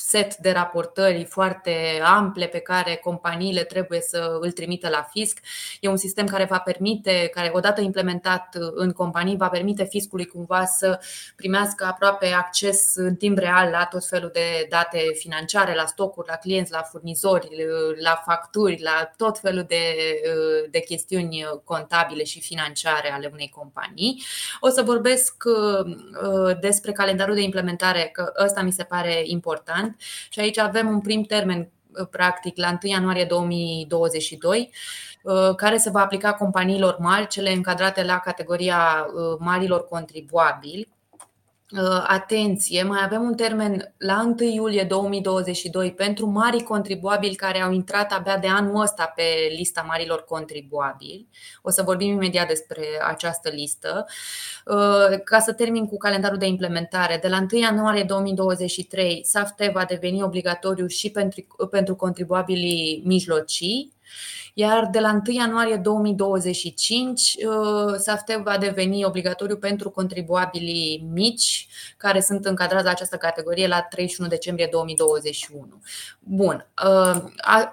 Speaker 1: set de raportări foarte ample pe care companiile trebuie să îl trimită la fisc. E un sistem care va permite, care odată implementat în companii, va permite fiscului cumva să primească aproape acces în timp real la tot felul de date financiare, la stocuri, la clienți, la furnizori, la facturi, la tot felul de, de chestiuni contabile și financiare ale unei companii. O să vorbesc uh, despre calendarul de implementare, că ăsta mi se pare important și aici avem un prim termen uh, practic la 1 ianuarie 2022 uh, care se va aplica companiilor mari, cele încadrate la categoria uh, marilor contribuabili. Uh, atenție, mai avem un termen la 1 iulie 2022 pentru mari contribuabili care au intrat abia de anul ăsta pe lista marilor contribuabili. O să vorbim imediat despre această listă. Uh, ca să termin cu calendarul de implementare, de la 1 ianuarie 2023, SAFTE va deveni obligatoriu și pentru, pentru contribuabilii mijlocii iar de la 1 ianuarie 2025 SAFTE va deveni obligatoriu pentru contribuabilii mici care sunt încadrați la această categorie la 31 decembrie 2021. Bun,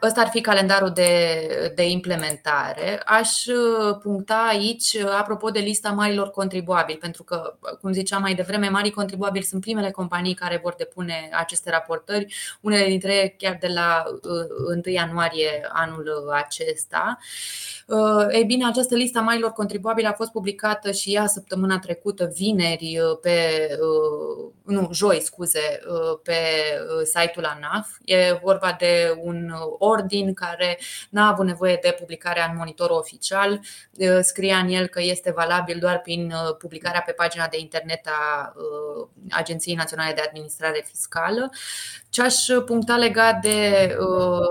Speaker 1: ăsta ar fi calendarul de, de implementare. Aș puncta aici, apropo de lista marilor contribuabili, pentru că, cum ziceam mai devreme, marii contribuabili sunt primele companii care vor depune aceste raportări, unele dintre ele chiar de la 1 ianuarie anul acesta acesta. Uh, ei bine, această listă a marilor contribuabili a fost publicată și ea săptămâna trecută, vineri, uh, pe, uh, nu, joi, scuze, pe site-ul ANAF. E vorba de un ordin care n-a avut nevoie de publicarea în monitor oficial. Scria în el că este valabil doar prin publicarea pe pagina de internet a Agenției Naționale de Administrare Fiscală. Ce aș puncta legat de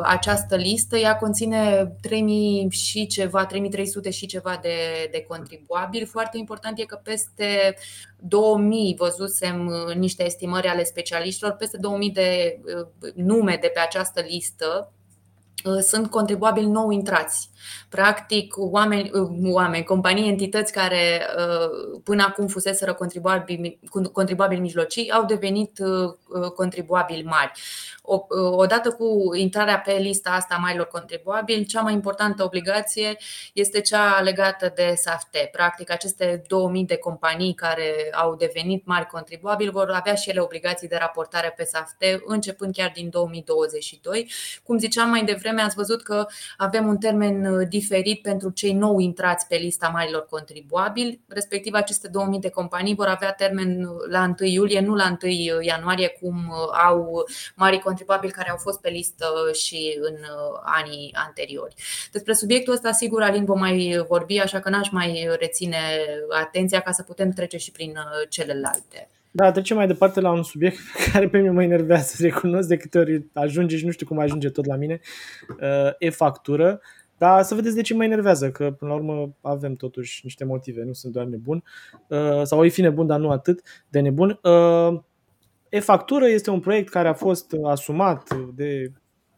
Speaker 1: această listă, ea conține 3000 și ceva, 3300 și ceva de, de contribuabili. Foarte important e că peste 2000, văzusem niște estimări ale specialiștilor, peste 2000 de uh, nume de pe această listă. uh, sunt contribuabili nou intrați. Practic, oameni, uh, oameni companii, entități care până acum fuseseră contribuabili, contribuabili mijlocii au devenit contribuabili mari odată cu intrarea pe lista asta a marilor contribuabili, cea mai importantă obligație este cea legată de SAFT. Practic, aceste 2000 de companii care au devenit mari contribuabili vor avea și ele obligații de raportare pe SAFT, începând chiar din 2022. Cum ziceam mai devreme, ați văzut că avem un termen diferit pentru cei nou intrați pe lista marilor contribuabili, respectiv aceste 2000 de companii vor avea termen la 1 iulie, nu la 1 ianuarie, cum au mari contribuabili contribuabili care au fost pe listă și în uh, anii anteriori. Despre subiectul ăsta, sigur, Alin, vom mai vorbi, așa că n-aș mai reține atenția ca să putem trece și prin uh, celelalte.
Speaker 2: Da, trecem mai departe la un subiect care pe mine mă enervează, recunosc de câte ori ajunge și nu știu cum ajunge tot la mine, uh, e factură. Dar să vedeți de ce mă enervează, că până la urmă avem totuși niște motive, nu sunt doar nebun, sau o fi nebun, dar nu atât de nebun. E-factură este un proiect care a fost asumat de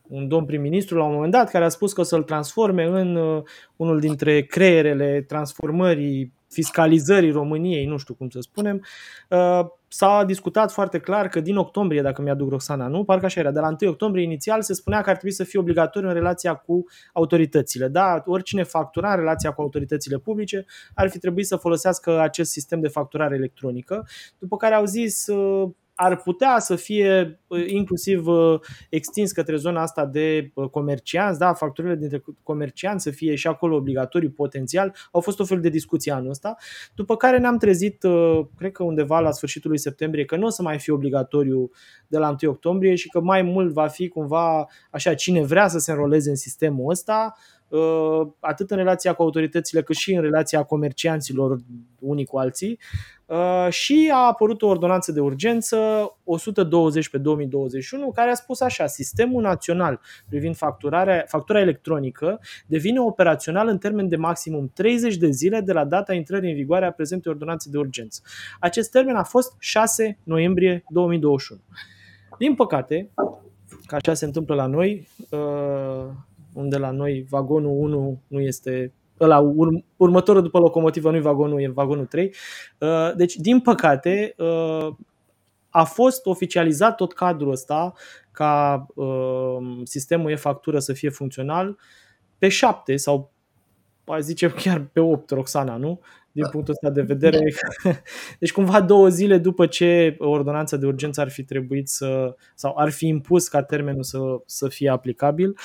Speaker 2: un domn prim-ministru la un moment dat, care a spus că o să-l transforme în uh, unul dintre creierele transformării, fiscalizării României, nu știu cum să spunem. Uh, s-a discutat foarte clar că din octombrie, dacă mi-aduc Roxana, nu? Parcă așa era, de la 1 octombrie inițial se spunea că ar trebui să fie obligatoriu în relația cu autoritățile. Da, oricine factura în relația cu autoritățile publice ar fi trebuit să folosească acest sistem de facturare electronică, după care au zis uh, ar putea să fie inclusiv extins către zona asta de comercianți, da, facturile dintre comercianți să fie și acolo obligatoriu potențial. Au fost o fel de discuții anul ăsta, după care ne-am trezit, cred că undeva la sfârșitul lui septembrie, că nu o să mai fie obligatoriu de la 1 octombrie și că mai mult va fi cumva așa, cine vrea să se înroleze în sistemul ăsta, atât în relația cu autoritățile cât și în relația comercianților unii cu alții, Uh, și a apărut o ordonanță de urgență 120 pe 2021 care a spus așa, sistemul național privind facturarea, factura electronică devine operațional în termen de maximum 30 de zile de la data intrării în vigoare a prezentei ordonanțe de urgență. Acest termen a fost 6 noiembrie 2021. Din păcate, ca așa se întâmplă la noi, uh, unde la noi vagonul 1 nu este ăla urm- următorul după locomotivă nu e vagonul, e vagonul 3. Uh, deci, din păcate, uh, a fost oficializat tot cadrul ăsta ca uh, sistemul e-factură să fie funcțional pe 7 sau aș zice chiar pe 8, Roxana, nu? Din da. punctul ăsta de vedere. Da. Deci cumva două zile după ce ordonanța de urgență ar fi trebuit să, sau ar fi impus ca termenul să, să fie aplicabil,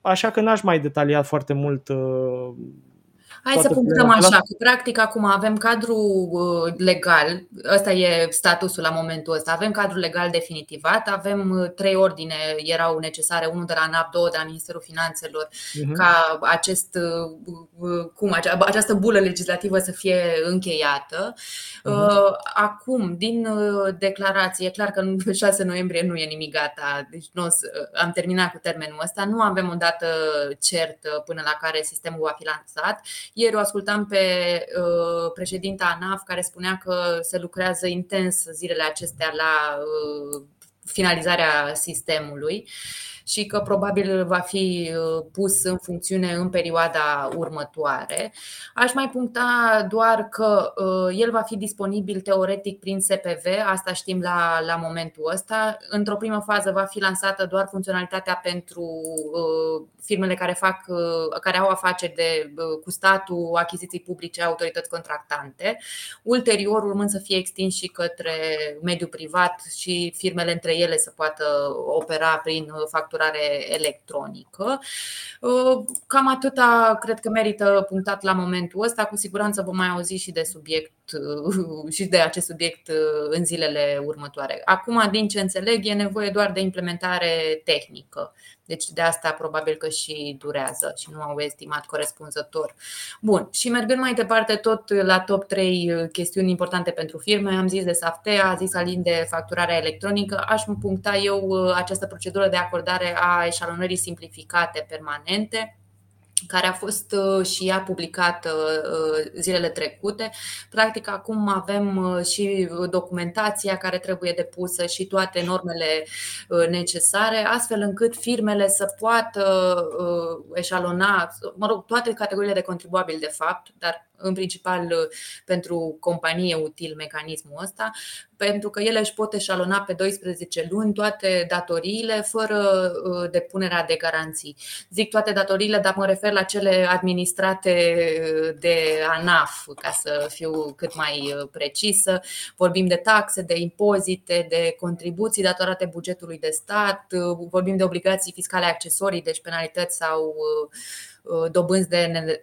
Speaker 2: așa că n-aș mai detalia foarte mult uh,
Speaker 1: Hai să punctăm așa, că practic acum avem cadru uh, legal, ăsta e statusul la momentul ăsta, avem cadru legal definitivat, avem uh, trei ordine, erau necesare, unul de la NAP, două de la Ministerul Finanțelor, uh-huh. ca acest, uh, cum, această bulă legislativă să fie încheiată. Uh-huh. Acum, din declarație, e clar că în 6 noiembrie nu e nimic gata, deci nu am terminat cu termenul ăsta, nu avem o dată certă până la care sistemul va fi lansat ieri o ascultam pe uh, președinta ANAF care spunea că se lucrează intens zilele acestea la uh, finalizarea sistemului și că probabil va fi pus în funcțiune în perioada următoare. Aș mai puncta doar că el va fi disponibil teoretic prin SPV, asta știm la, la momentul ăsta. Într-o primă fază va fi lansată doar funcționalitatea pentru firmele care, fac, care au afaceri de, cu statul, achiziții publice, autorități contractante. Ulterior, urmând să fie extins și către mediul privat și firmele între ele să poată opera prin facturare electronică. Cam atâta cred că merită punctat la momentul ăsta. Cu siguranță vom mai auzi și de subiect și de acest subiect în zilele următoare. Acum, din ce înțeleg, e nevoie doar de implementare tehnică. Deci de asta probabil că și durează și nu au estimat corespunzător. Bun, și mergând mai departe tot la top 3 chestiuni importante pentru firme, am zis de SAFTEA, a zis Alin de facturarea electronică, aș puncta eu această procedură de acordare a eșalonării simplificate permanente care a fost uh, și ea publicată uh, zilele trecute. Practic, acum avem uh, și documentația care trebuie depusă și toate normele necesare, astfel încât firmele să poată eșalona, mă rog, toate categoriile de contribuabili, de fapt, dar în principal uh, pentru companie util mecanismul ăsta, pentru că ele își pot eșalona pe 12 luni toate datoriile fără uh, depunerea de garanții. Zic toate datoriile, dar mă refer la cele administrate uh, de ANAF, ca să fiu cât mai precisă. Vorbim de taxe, de impozite, de contribuții datorate bugetului de stat, vorbim de obligații fiscale accesorii, deci penalități sau Uh, dobânzi de,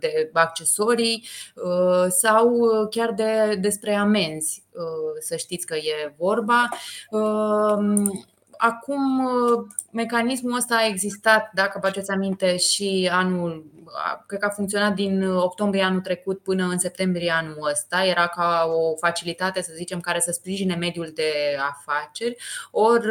Speaker 1: de accesorii uh, sau chiar de, despre amenzi, uh, să știți că e vorba. Acum, mecanismul ăsta a existat, dacă vă aduceți aminte, și anul, cred că a funcționat din octombrie anul trecut până în septembrie anul ăsta. Era ca o facilitate, să zicem, care să sprijine mediul de afaceri. Ori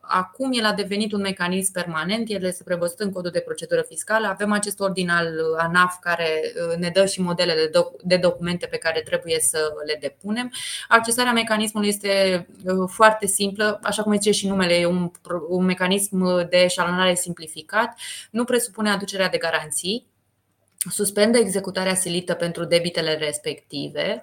Speaker 1: acum el a devenit un mecanism permanent, el este prevăzut în codul de procedură fiscală. Avem acest ordin al ANAF care ne dă și modele de documente pe care trebuie să le depunem. Accesarea mecanismului este foarte simplă, așa cum zice și numele e un, un mecanism de eșalonare simplificat, nu presupune aducerea de garanții, suspendă executarea silită pentru debitele respective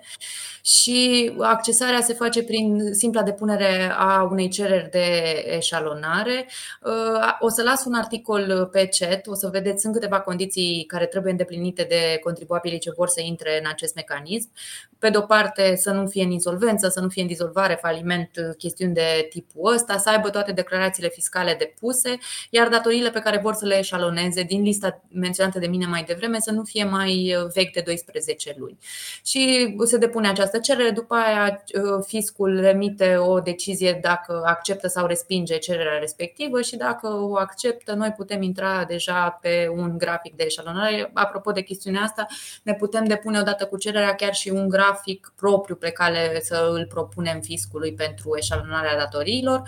Speaker 1: și accesarea se face prin simpla depunere a unei cereri de eșalonare. Uh, o să las un articol pe chat, o să vedeți în câteva condiții care trebuie îndeplinite de contribuabilii ce vor să intre în acest mecanism. Pe de-o parte, să nu fie în insolvență, să nu fie în dizolvare, faliment, chestiuni de tipul ăsta, să aibă toate declarațiile fiscale depuse, iar datoriile pe care vor să le eșaloneze din lista menționată de mine mai devreme să nu fie mai vechi de 12 luni. Și se depune această cerere, după aia uh, fiscul emite o decizie dacă acceptă sau respinge cererea respectivă și dacă o acceptă, noi putem intra deja pe un grafic de eșalonare. Apropo de chestiunea asta, ne putem depune odată cu cererea chiar și un grafic propriu pe care să îl propunem fiscului pentru eșalonarea datoriilor.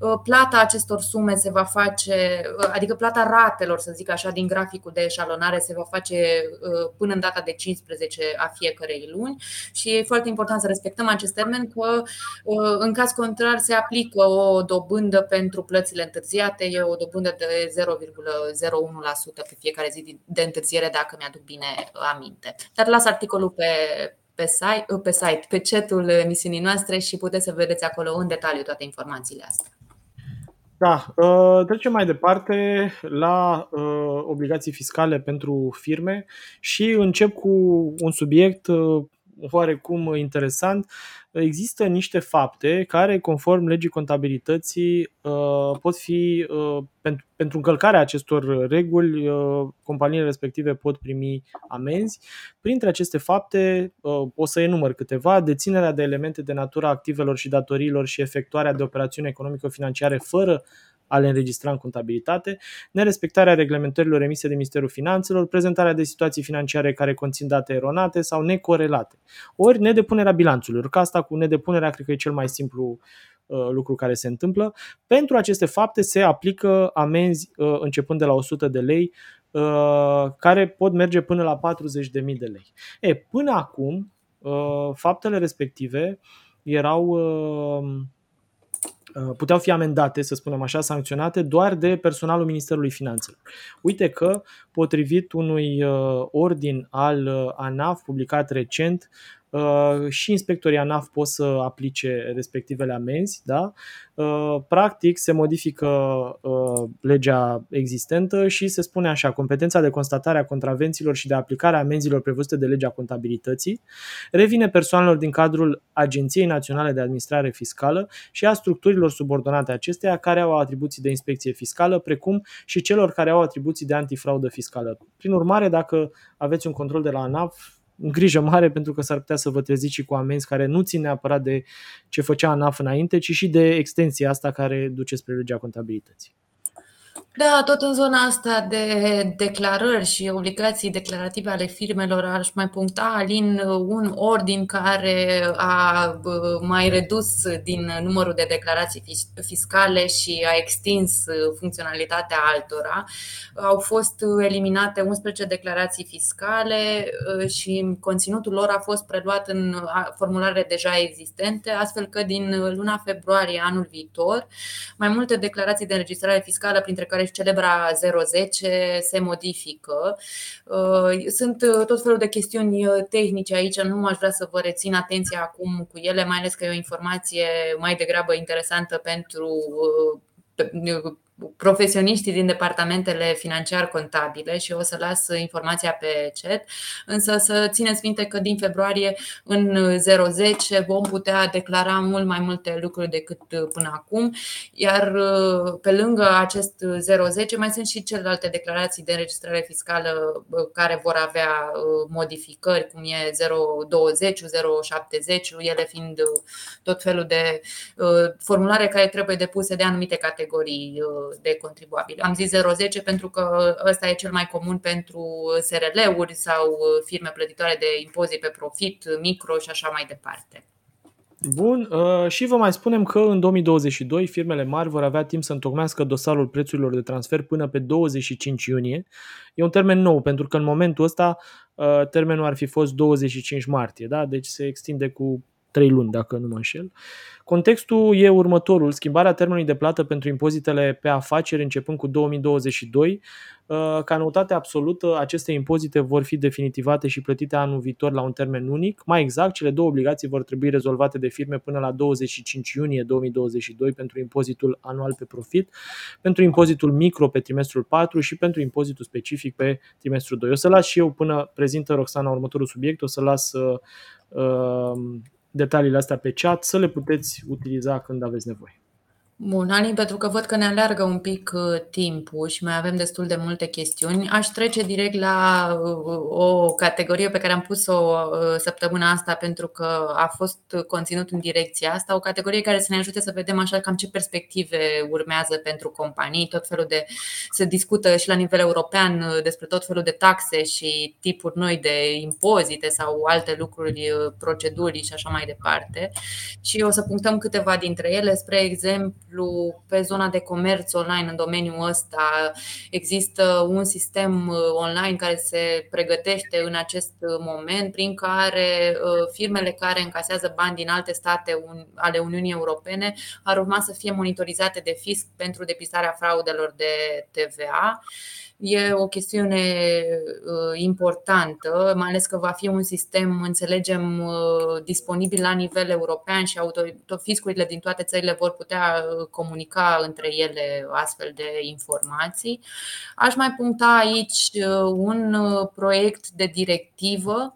Speaker 1: Uh, plata acestor sume se va face, uh, adică plata ratelor, să zic așa, din graficul de eșalonare se va face până în data de 15 a fiecărei luni și e foarte important să respectăm acest termen, că uh, în caz contrar se aplică o dobândă pentru plățile întârziate, e o dobândă de 0,01% pe fiecare zi de întârziere, dacă mi-aduc bine aminte. Dar las articolul pe, pe site, pe site, pe chatul emisiunii noastre și puteți să vedeți acolo în detaliu toate informațiile astea.
Speaker 2: Da, uh, trecem mai departe la uh, obligații fiscale pentru firme și încep cu un subiect oarecum interesant, există niște fapte care, conform legii contabilității, uh, pot fi, uh, pentru, pentru încălcarea acestor reguli, uh, companiile respective pot primi amenzi. Printre aceste fapte, o să enumăr câteva, deținerea de elemente de natura activelor și datoriilor și efectuarea de operațiuni economico-financiare fără a le înregistra în contabilitate, nerespectarea reglementărilor emise de Ministerul Finanțelor, prezentarea de situații financiare care conțin date eronate sau necorelate, ori nedepunerea bilanțului. Ca asta cu nedepunerea cred că e cel mai simplu uh, lucru care se întâmplă. Pentru aceste fapte se aplică amenzi uh, începând de la 100 de lei, uh, care pot merge până la 40.000 de lei. E, până acum, faptele respective erau puteau fi amendate, să spunem așa, sancționate doar de personalul Ministerului Finanțelor. Uite că, potrivit unui ordin al ANAF publicat recent, Uh, și inspectorii ANAF pot să aplice respectivele amenzi. Da? Uh, practic se modifică uh, legea existentă și se spune așa, competența de constatare a contravențiilor și de aplicare a amenzilor prevăzute de legea contabilității revine persoanelor din cadrul Agenției Naționale de Administrare Fiscală și a structurilor subordonate acesteia care au atribuții de inspecție fiscală, precum și celor care au atribuții de antifraudă fiscală. Prin urmare, dacă aveți un control de la ANAF, grijă mare pentru că s-ar putea să vă treziți și cu amenzi care nu țin neapărat de ce făcea ANAF înainte, ci și de extensia asta care duce spre legea contabilității.
Speaker 1: Da, tot în zona asta de declarări și obligații declarative ale firmelor aș mai puncta, Alin, un ordin care a mai redus din numărul de declarații fiscale și a extins funcționalitatea altora. Au fost eliminate 11 declarații fiscale și conținutul lor a fost preluat în formularele deja existente, astfel că din luna februarie anul viitor, mai multe declarații de înregistrare fiscală, printre care și celebra 010 se modifică. Uh, sunt uh, tot felul de chestiuni uh, tehnice aici, nu aș vrea să vă rețin atenția acum cu ele, mai ales că e o informație mai degrabă interesantă pentru profesioniștii din departamentele financiar-contabile și o să las informația pe chat, însă să țineți minte că din februarie în 010 vom putea declara mult mai multe lucruri decât până acum, iar pe lângă acest 010 mai sunt și celelalte declarații de înregistrare fiscală care vor avea modificări, cum e 020, 070, ele fiind tot felul de formulare care trebuie depuse de anumite categorii de contribuabili. Am zis 010 pentru că ăsta e cel mai comun pentru SRL-uri sau firme plătitoare de impozit pe profit, micro și așa mai departe.
Speaker 2: Bun, uh, și vă mai spunem că în 2022 firmele mari vor avea timp să întocmească dosarul prețurilor de transfer până pe 25 iunie. E un termen nou, pentru că în momentul ăsta uh, termenul ar fi fost 25 martie, da? deci se extinde cu 3 luni, dacă nu mă înșel. Contextul e următorul. Schimbarea termenului de plată pentru impozitele pe afaceri începând cu 2022. Uh, ca noutate absolută, aceste impozite vor fi definitivate și plătite anul viitor la un termen unic. Mai exact, cele două obligații vor trebui rezolvate de firme până la 25 iunie 2022 pentru impozitul anual pe profit, pentru impozitul micro pe trimestrul 4 și pentru impozitul specific pe trimestrul 2. O să las și eu până prezintă Roxana următorul subiect, o să las uh, uh detaliile astea pe chat, să le puteți utiliza când aveți nevoie.
Speaker 1: Bun, Alin, pentru că văd că ne aleargă un pic uh, timpul și mai avem destul de multe chestiuni, aș trece direct la uh, o categorie pe care am pus-o uh, săptămâna asta pentru că a fost conținut în direcția asta, o categorie care să ne ajute să vedem așa cam ce perspective urmează pentru companii, tot felul de se discută și la nivel european despre tot felul de taxe și tipuri noi de impozite sau alte lucruri, proceduri și așa mai departe. Și o să punctăm câteva dintre ele, spre exemplu exemplu, pe zona de comerț online în domeniul ăsta există un sistem uh, online care se pregătește în acest moment, prin care uh, firmele care încasează bani din alte state ale Uniunii Europene ar urma să fie monitorizate de fisc pentru depistarea fraudelor de TVA. E o chestiune uh, importantă, mai ales că va fi un sistem, înțelegem, uh, disponibil la nivel european și fiscurile din toate țările vor putea uh, comunica între ele astfel de informații. Aș mai puncta aici un proiect de directivă Uh,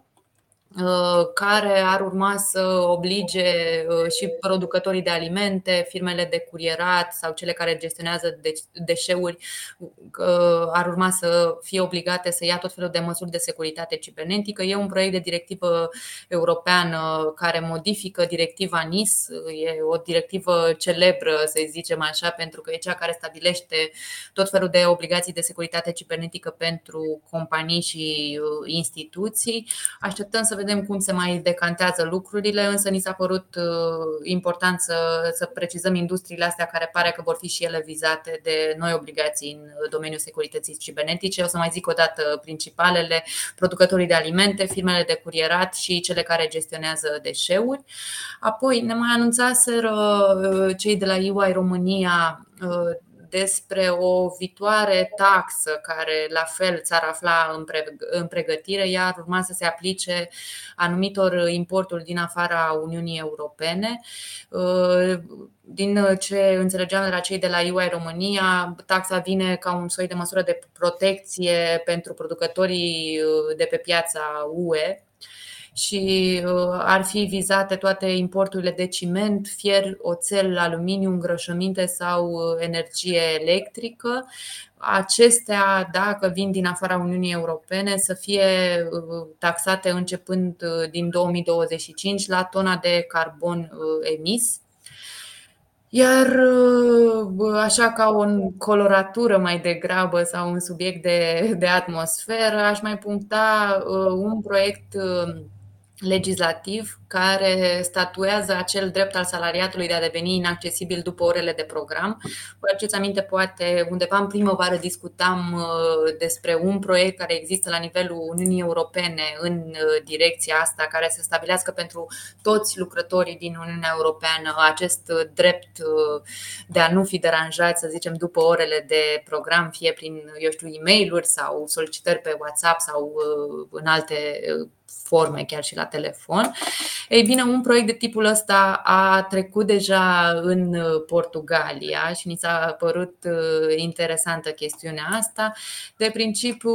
Speaker 1: care ar urma să oblige uh, și producătorii de alimente, firmele de curierat sau cele care gestionează deșeuri, uh, ar urma să fie obligate să ia tot felul de măsuri de securitate cibernetică. E un proiect de directivă europeană care modifică directiva NIS, e o directivă celebră, să zicem așa, pentru că e cea care stabilește tot felul de obligații de securitate cibernetică pentru companii și instituții. Așteptăm să vedem cum se mai decantează lucrurile, însă ni s-a părut important să, să precizăm industriile astea care pare că vor fi și ele vizate de noi obligații în domeniul securității cibernetice. O să mai zic o dată principalele, producătorii de alimente, firmele de curierat și cele care gestionează deșeuri. Apoi ne mai anunțaseră cei de la EY România despre o viitoare taxă care la fel s-ar afla în pregătire, iar urma să se aplice anumitor importuri din afara Uniunii Europene. Din ce înțelegeam de la cei de la UI România, taxa vine ca un soi de măsură de protecție pentru producătorii de pe piața UE, și uh, ar fi vizate toate importurile de ciment, fier, oțel, aluminiu, îngrășăminte sau uh, energie electrică. Acestea, dacă vin din afara Uniunii Europene, să fie uh, taxate începând din 2025 la tona de carbon emis. Iar așa ca o coloratură mai degrabă sau un subiect de, de atmosferă, aș mai puncta un proiect legislativ care statuează acel drept al salariatului de a deveni inaccesibil după orele de program. Vă aduceți aminte, poate undeva în primăvară discutam uh, despre un proiect care există la nivelul Uniunii Europene în uh, direcția asta, care să stabilească pentru toți lucrătorii din Uniunea Europeană acest drept uh, de a nu fi deranjați, să zicem, după orele de program, fie prin, eu știu, e mail sau solicitări pe WhatsApp sau în alte forme, chiar și la telefon. Ei bine, un proiect de tipul ăsta a trecut deja în uh, Portugalia și ni s-a părut uh, interesantă chestiunea asta. De principiu,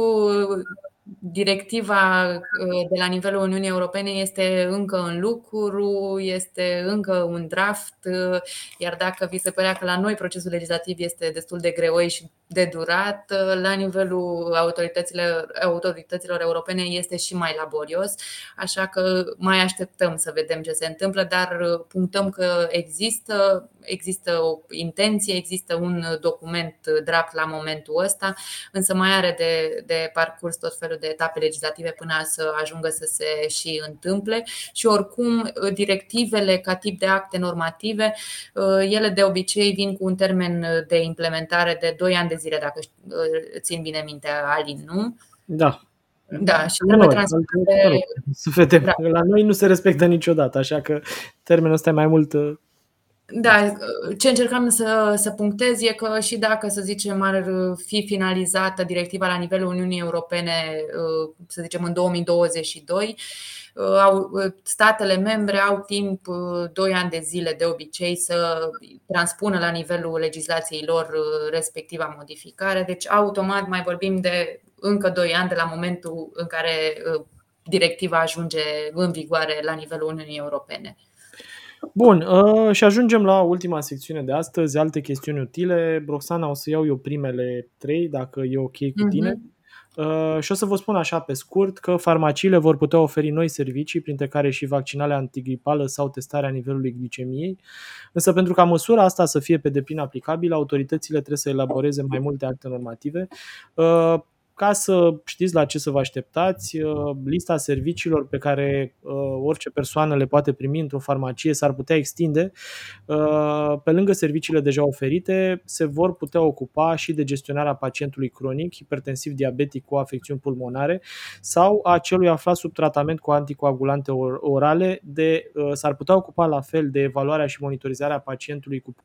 Speaker 1: directiva uh, de la nivelul Uniunii Europene este încă în lucru, este încă un draft, uh, iar dacă vi se părea că la noi procesul legislativ este destul de greoi și de durat, uh, la nivelul autorităților, autorităților europene este și mai laborios, așa că mai așteptăm să vedem ce se întâmplă, dar punctăm că există, există o intenție, există un document draft la momentul ăsta, însă mai are de, de parcurs tot felul de etape legislative până să ajungă să se și întâmple și oricum directivele ca tip de acte normative, ele de obicei vin cu un termen de implementare de 2 ani de zile, dacă țin bine minte, Alin, nu?
Speaker 2: Da,
Speaker 1: da, și trebuie transpuse.
Speaker 2: Să vedem. Da. La noi nu se respectă niciodată, așa că termenul ăsta e mai mult
Speaker 1: da, ce încercam să, să punctez e că și dacă, să zicem, ar fi finalizată directiva la nivelul Uniunii Europene, să zicem, în 2022, au, statele membre au timp 2 ani de zile de obicei să transpună la nivelul legislației lor respectiva modificare. Deci, automat mai vorbim de încă 2 ani de la momentul în care directiva ajunge în vigoare la nivelul Uniunii Europene.
Speaker 2: Bun, uh, și ajungem la ultima secțiune de astăzi, alte chestiuni utile. Roxana, o să iau eu primele trei, dacă e ok cu tine. Uh-huh. Uh, și o să vă spun așa pe scurt că farmaciile vor putea oferi noi servicii, printre care și vaccinarea antigripală sau testarea nivelului glicemiei. Însă pentru ca măsura asta să fie pe deplin aplicabilă, autoritățile trebuie să elaboreze mai multe acte normative. Uh, ca să știți la ce să vă așteptați, uh, lista serviciilor pe care uh, orice persoană le poate primi într-o farmacie s-ar putea extinde. Uh, pe lângă serviciile deja oferite, se vor putea ocupa și de gestionarea pacientului cronic, hipertensiv diabetic cu afecțiuni pulmonare sau a celui aflat sub tratament cu anticoagulante orale, de, s-ar putea ocupa la fel de evaluarea și monitorizarea pacientului cu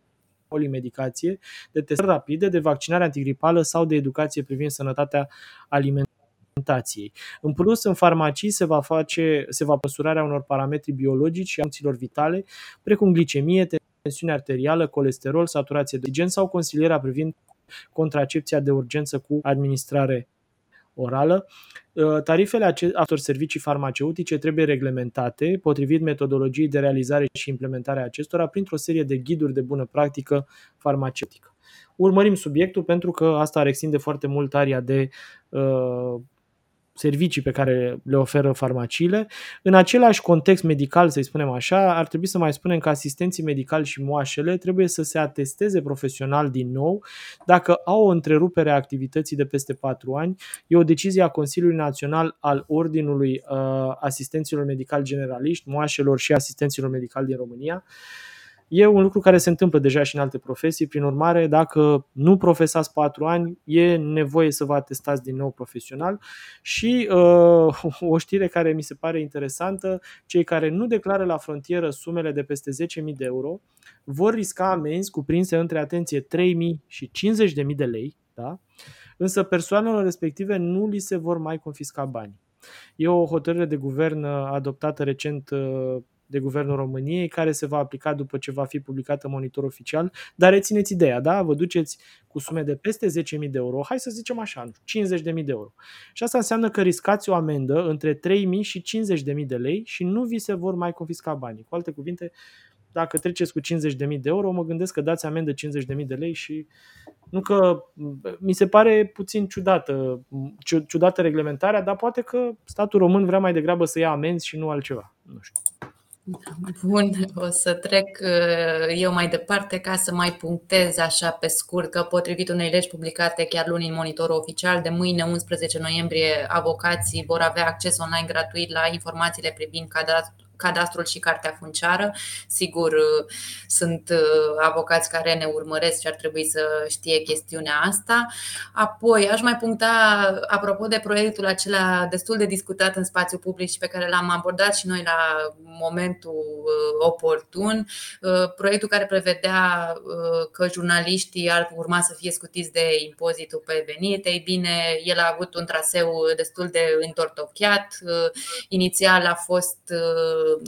Speaker 2: polimedicație, de testări rapide, de vaccinare antigripală sau de educație privind sănătatea alimentației. În plus, în farmacii se va face se va păsurarea unor parametri biologici și funcțiilor vitale, precum glicemie, tensiune arterială, colesterol, saturație de oxigen sau consilierea privind contracepția de urgență cu administrare orală. Uh, tarifele acestor servicii farmaceutice trebuie reglementate potrivit metodologiei de realizare și implementare a acestora printr-o serie de ghiduri de bună practică farmaceutică. Urmărim subiectul pentru că asta ar extinde foarte mult aria de uh, servicii pe care le oferă farmaciile. În același context medical, să-i spunem așa, ar trebui să mai spunem că asistenții medicali și moașele trebuie să se atesteze profesional din nou dacă au o întrerupere a activității de peste 4 ani. E o decizie a Consiliului Național al Ordinului uh, Asistenților Medicali Generaliști, moașelor și asistenților medicali din România. E un lucru care se întâmplă deja și în alte profesii, prin urmare, dacă nu profesați patru ani, e nevoie să vă atestați din nou profesional. Și uh, o știre care mi se pare interesantă, cei care nu declară la frontieră sumele de peste 10.000 de euro vor risca amenzi cuprinse între, atenție, 3.000 și 50.000 de lei, da? însă persoanelor respective nu li se vor mai confisca bani. E o hotărâre de guvern adoptată recent uh, de Guvernul României, care se va aplica după ce va fi publicată monitor oficial. Dar rețineți ideea, da? Vă duceți cu sume de peste 10.000 de euro, hai să zicem așa, 50.000 de euro. Și asta înseamnă că riscați o amendă între 3.000 și 50.000 de lei și nu vi se vor mai confisca banii. Cu alte cuvinte, dacă treceți cu 50.000 de euro, mă gândesc că dați amendă 50.000 de lei și nu că mi se pare puțin ciudată, ciudată reglementarea, dar poate că statul român vrea mai degrabă să ia amenzi și nu altceva. Nu știu.
Speaker 1: Bun, o să trec uh, eu mai departe ca să mai punctez așa pe scurt că potrivit unei legi publicate chiar luni în monitorul oficial, de mâine 11 noiembrie avocații vor avea acces online gratuit la informațiile privind cadastrul și cartea funciară. Sigur, uh, sunt uh, avocați care ne urmăresc și ar trebui să știe chestiunea asta. Apoi, aș mai puncta, apropo de proiectul acela destul de discutat în spațiu public și pe care l-am abordat și noi la momentul uh, oportun, proiectul care prevedea că jurnaliștii ar urma să fie scutiți de impozitul pe venit. Ei bine, el a avut un traseu destul de întortocheat. Inițial a fost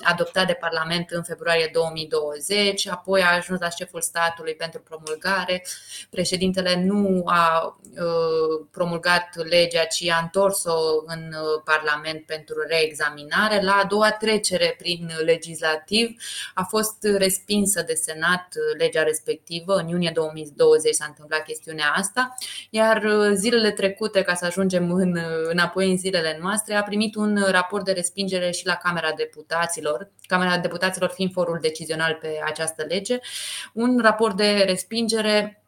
Speaker 1: adoptat de Parlament în februarie 2020, apoi a ajuns la șeful statului pentru promulgare. Președintele nu a uh, promulgat legea, ci a întors-o în uh, Parlament pentru reexaminare. La a doua trecere prin legislativ a fost respinsă de Senat uh, legea respectivă. În iunie 2020 s-a întâmplat chestiunea asta, iar zilele trecute, ca să ajungem în, înapoi în zilele noastre, a primit un raport de respingere și la Camera Deputaților Deputaților, Camera Deputaților fiind forul decizional pe această lege, un raport de respingere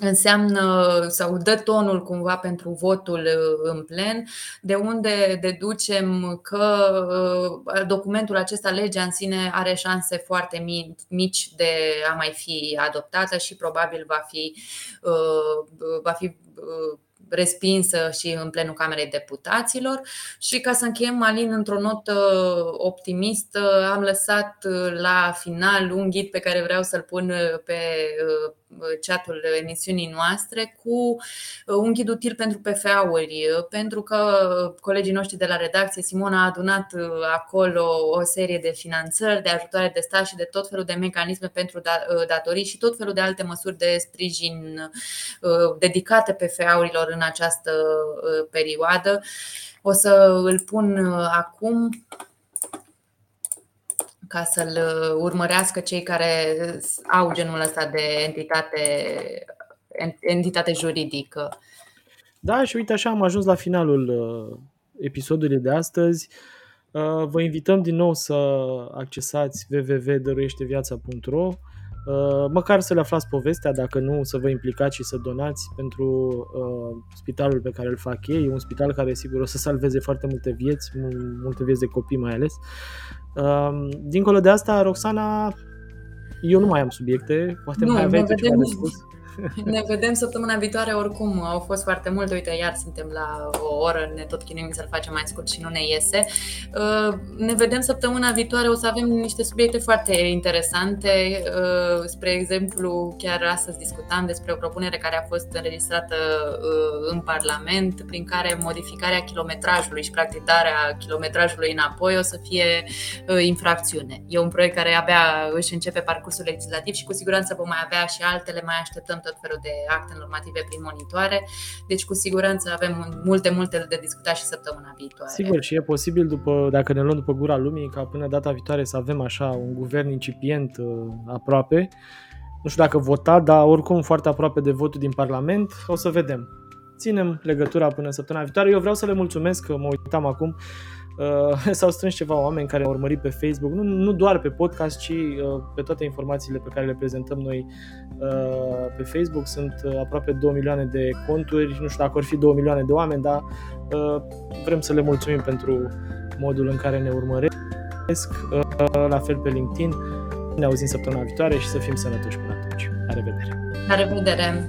Speaker 1: înseamnă sau dă tonul cumva pentru votul uh, în plen, de unde deducem că uh, documentul acesta, legea în sine, are șanse foarte mici de a mai fi adoptată și probabil va fi, uh, va fi respinsă și în plenul Camerei Deputaților. Și ca să încheiem, Malin, într-o notă optimistă, am lăsat la final un ghid pe care vreau să-l pun pe chatul emisiunii noastre cu uh, un ghid util pentru PFA-uri, uh, pentru că colegii noștri de la redacție, Simona, a adunat uh, acolo o serie de finanțări, de ajutoare de stat și de tot felul de mecanisme pentru da, datorii și tot felul de alte măsuri de sprijin dedicate PFA-urilor în această perioadă. O să îl pun acum ca să-l uh, urmărească cei care au genul ăsta de entitate, entitate juridică.
Speaker 2: Da, și uite așa am ajuns la finalul uh, episodului de astăzi. Uh, vă invităm din nou să accesați www.dăruieșteviața.ro măcar să le aflați povestea, dacă nu să vă implicați și să donați pentru uh, spitalul pe care îl fac ei. E un spital care sigur o să salveze foarte multe vieți, multe vieți de copii mai ales. Dincolo de asta, Roxana, eu nu mai am subiecte, poate nu, mai aveai tu ceva de spus.
Speaker 1: Ne vedem săptămâna viitoare oricum. Au fost foarte multe. Uite, iar suntem la o oră, ne tot chinuim să-l facem mai scurt și nu ne iese. Uh, ne vedem săptămâna viitoare. O să avem niște subiecte foarte interesante. Uh, spre exemplu, chiar astăzi discutam despre o propunere care a fost înregistrată uh, în Parlament, prin care modificarea kilometrajului și practic darea kilometrajului înapoi o să fie infracțiune. E un proiect care abia își începe parcursul legislativ și cu siguranță vom mai avea și altele. Mai așteptăm tot felul de acte normative prin monitoare, deci cu siguranță avem multe, multe de discutat și săptămâna viitoare.
Speaker 2: Sigur, și e posibil, după, dacă ne luăm după gura lumii, ca până data viitoare să avem așa un guvern incipient uh, aproape. Nu știu dacă vota, dar oricum foarte aproape de votul din Parlament, o să vedem. ținem legătura până săptămâna viitoare. Eu vreau să le mulțumesc că mă uitam acum Uh, s-au strâns ceva oameni care au urmărit pe Facebook, nu, nu doar pe podcast, ci uh, pe toate informațiile pe care le prezentăm noi uh, pe Facebook. Sunt uh, aproape 2 milioane de conturi, nu știu dacă ar fi 2 milioane de oameni, dar uh, vrem să le mulțumim pentru modul în care ne urmăresc, uh, la fel pe LinkedIn. Ne auzim săptămâna viitoare și să fim sănătoși până atunci. La revedere!
Speaker 1: La revedere!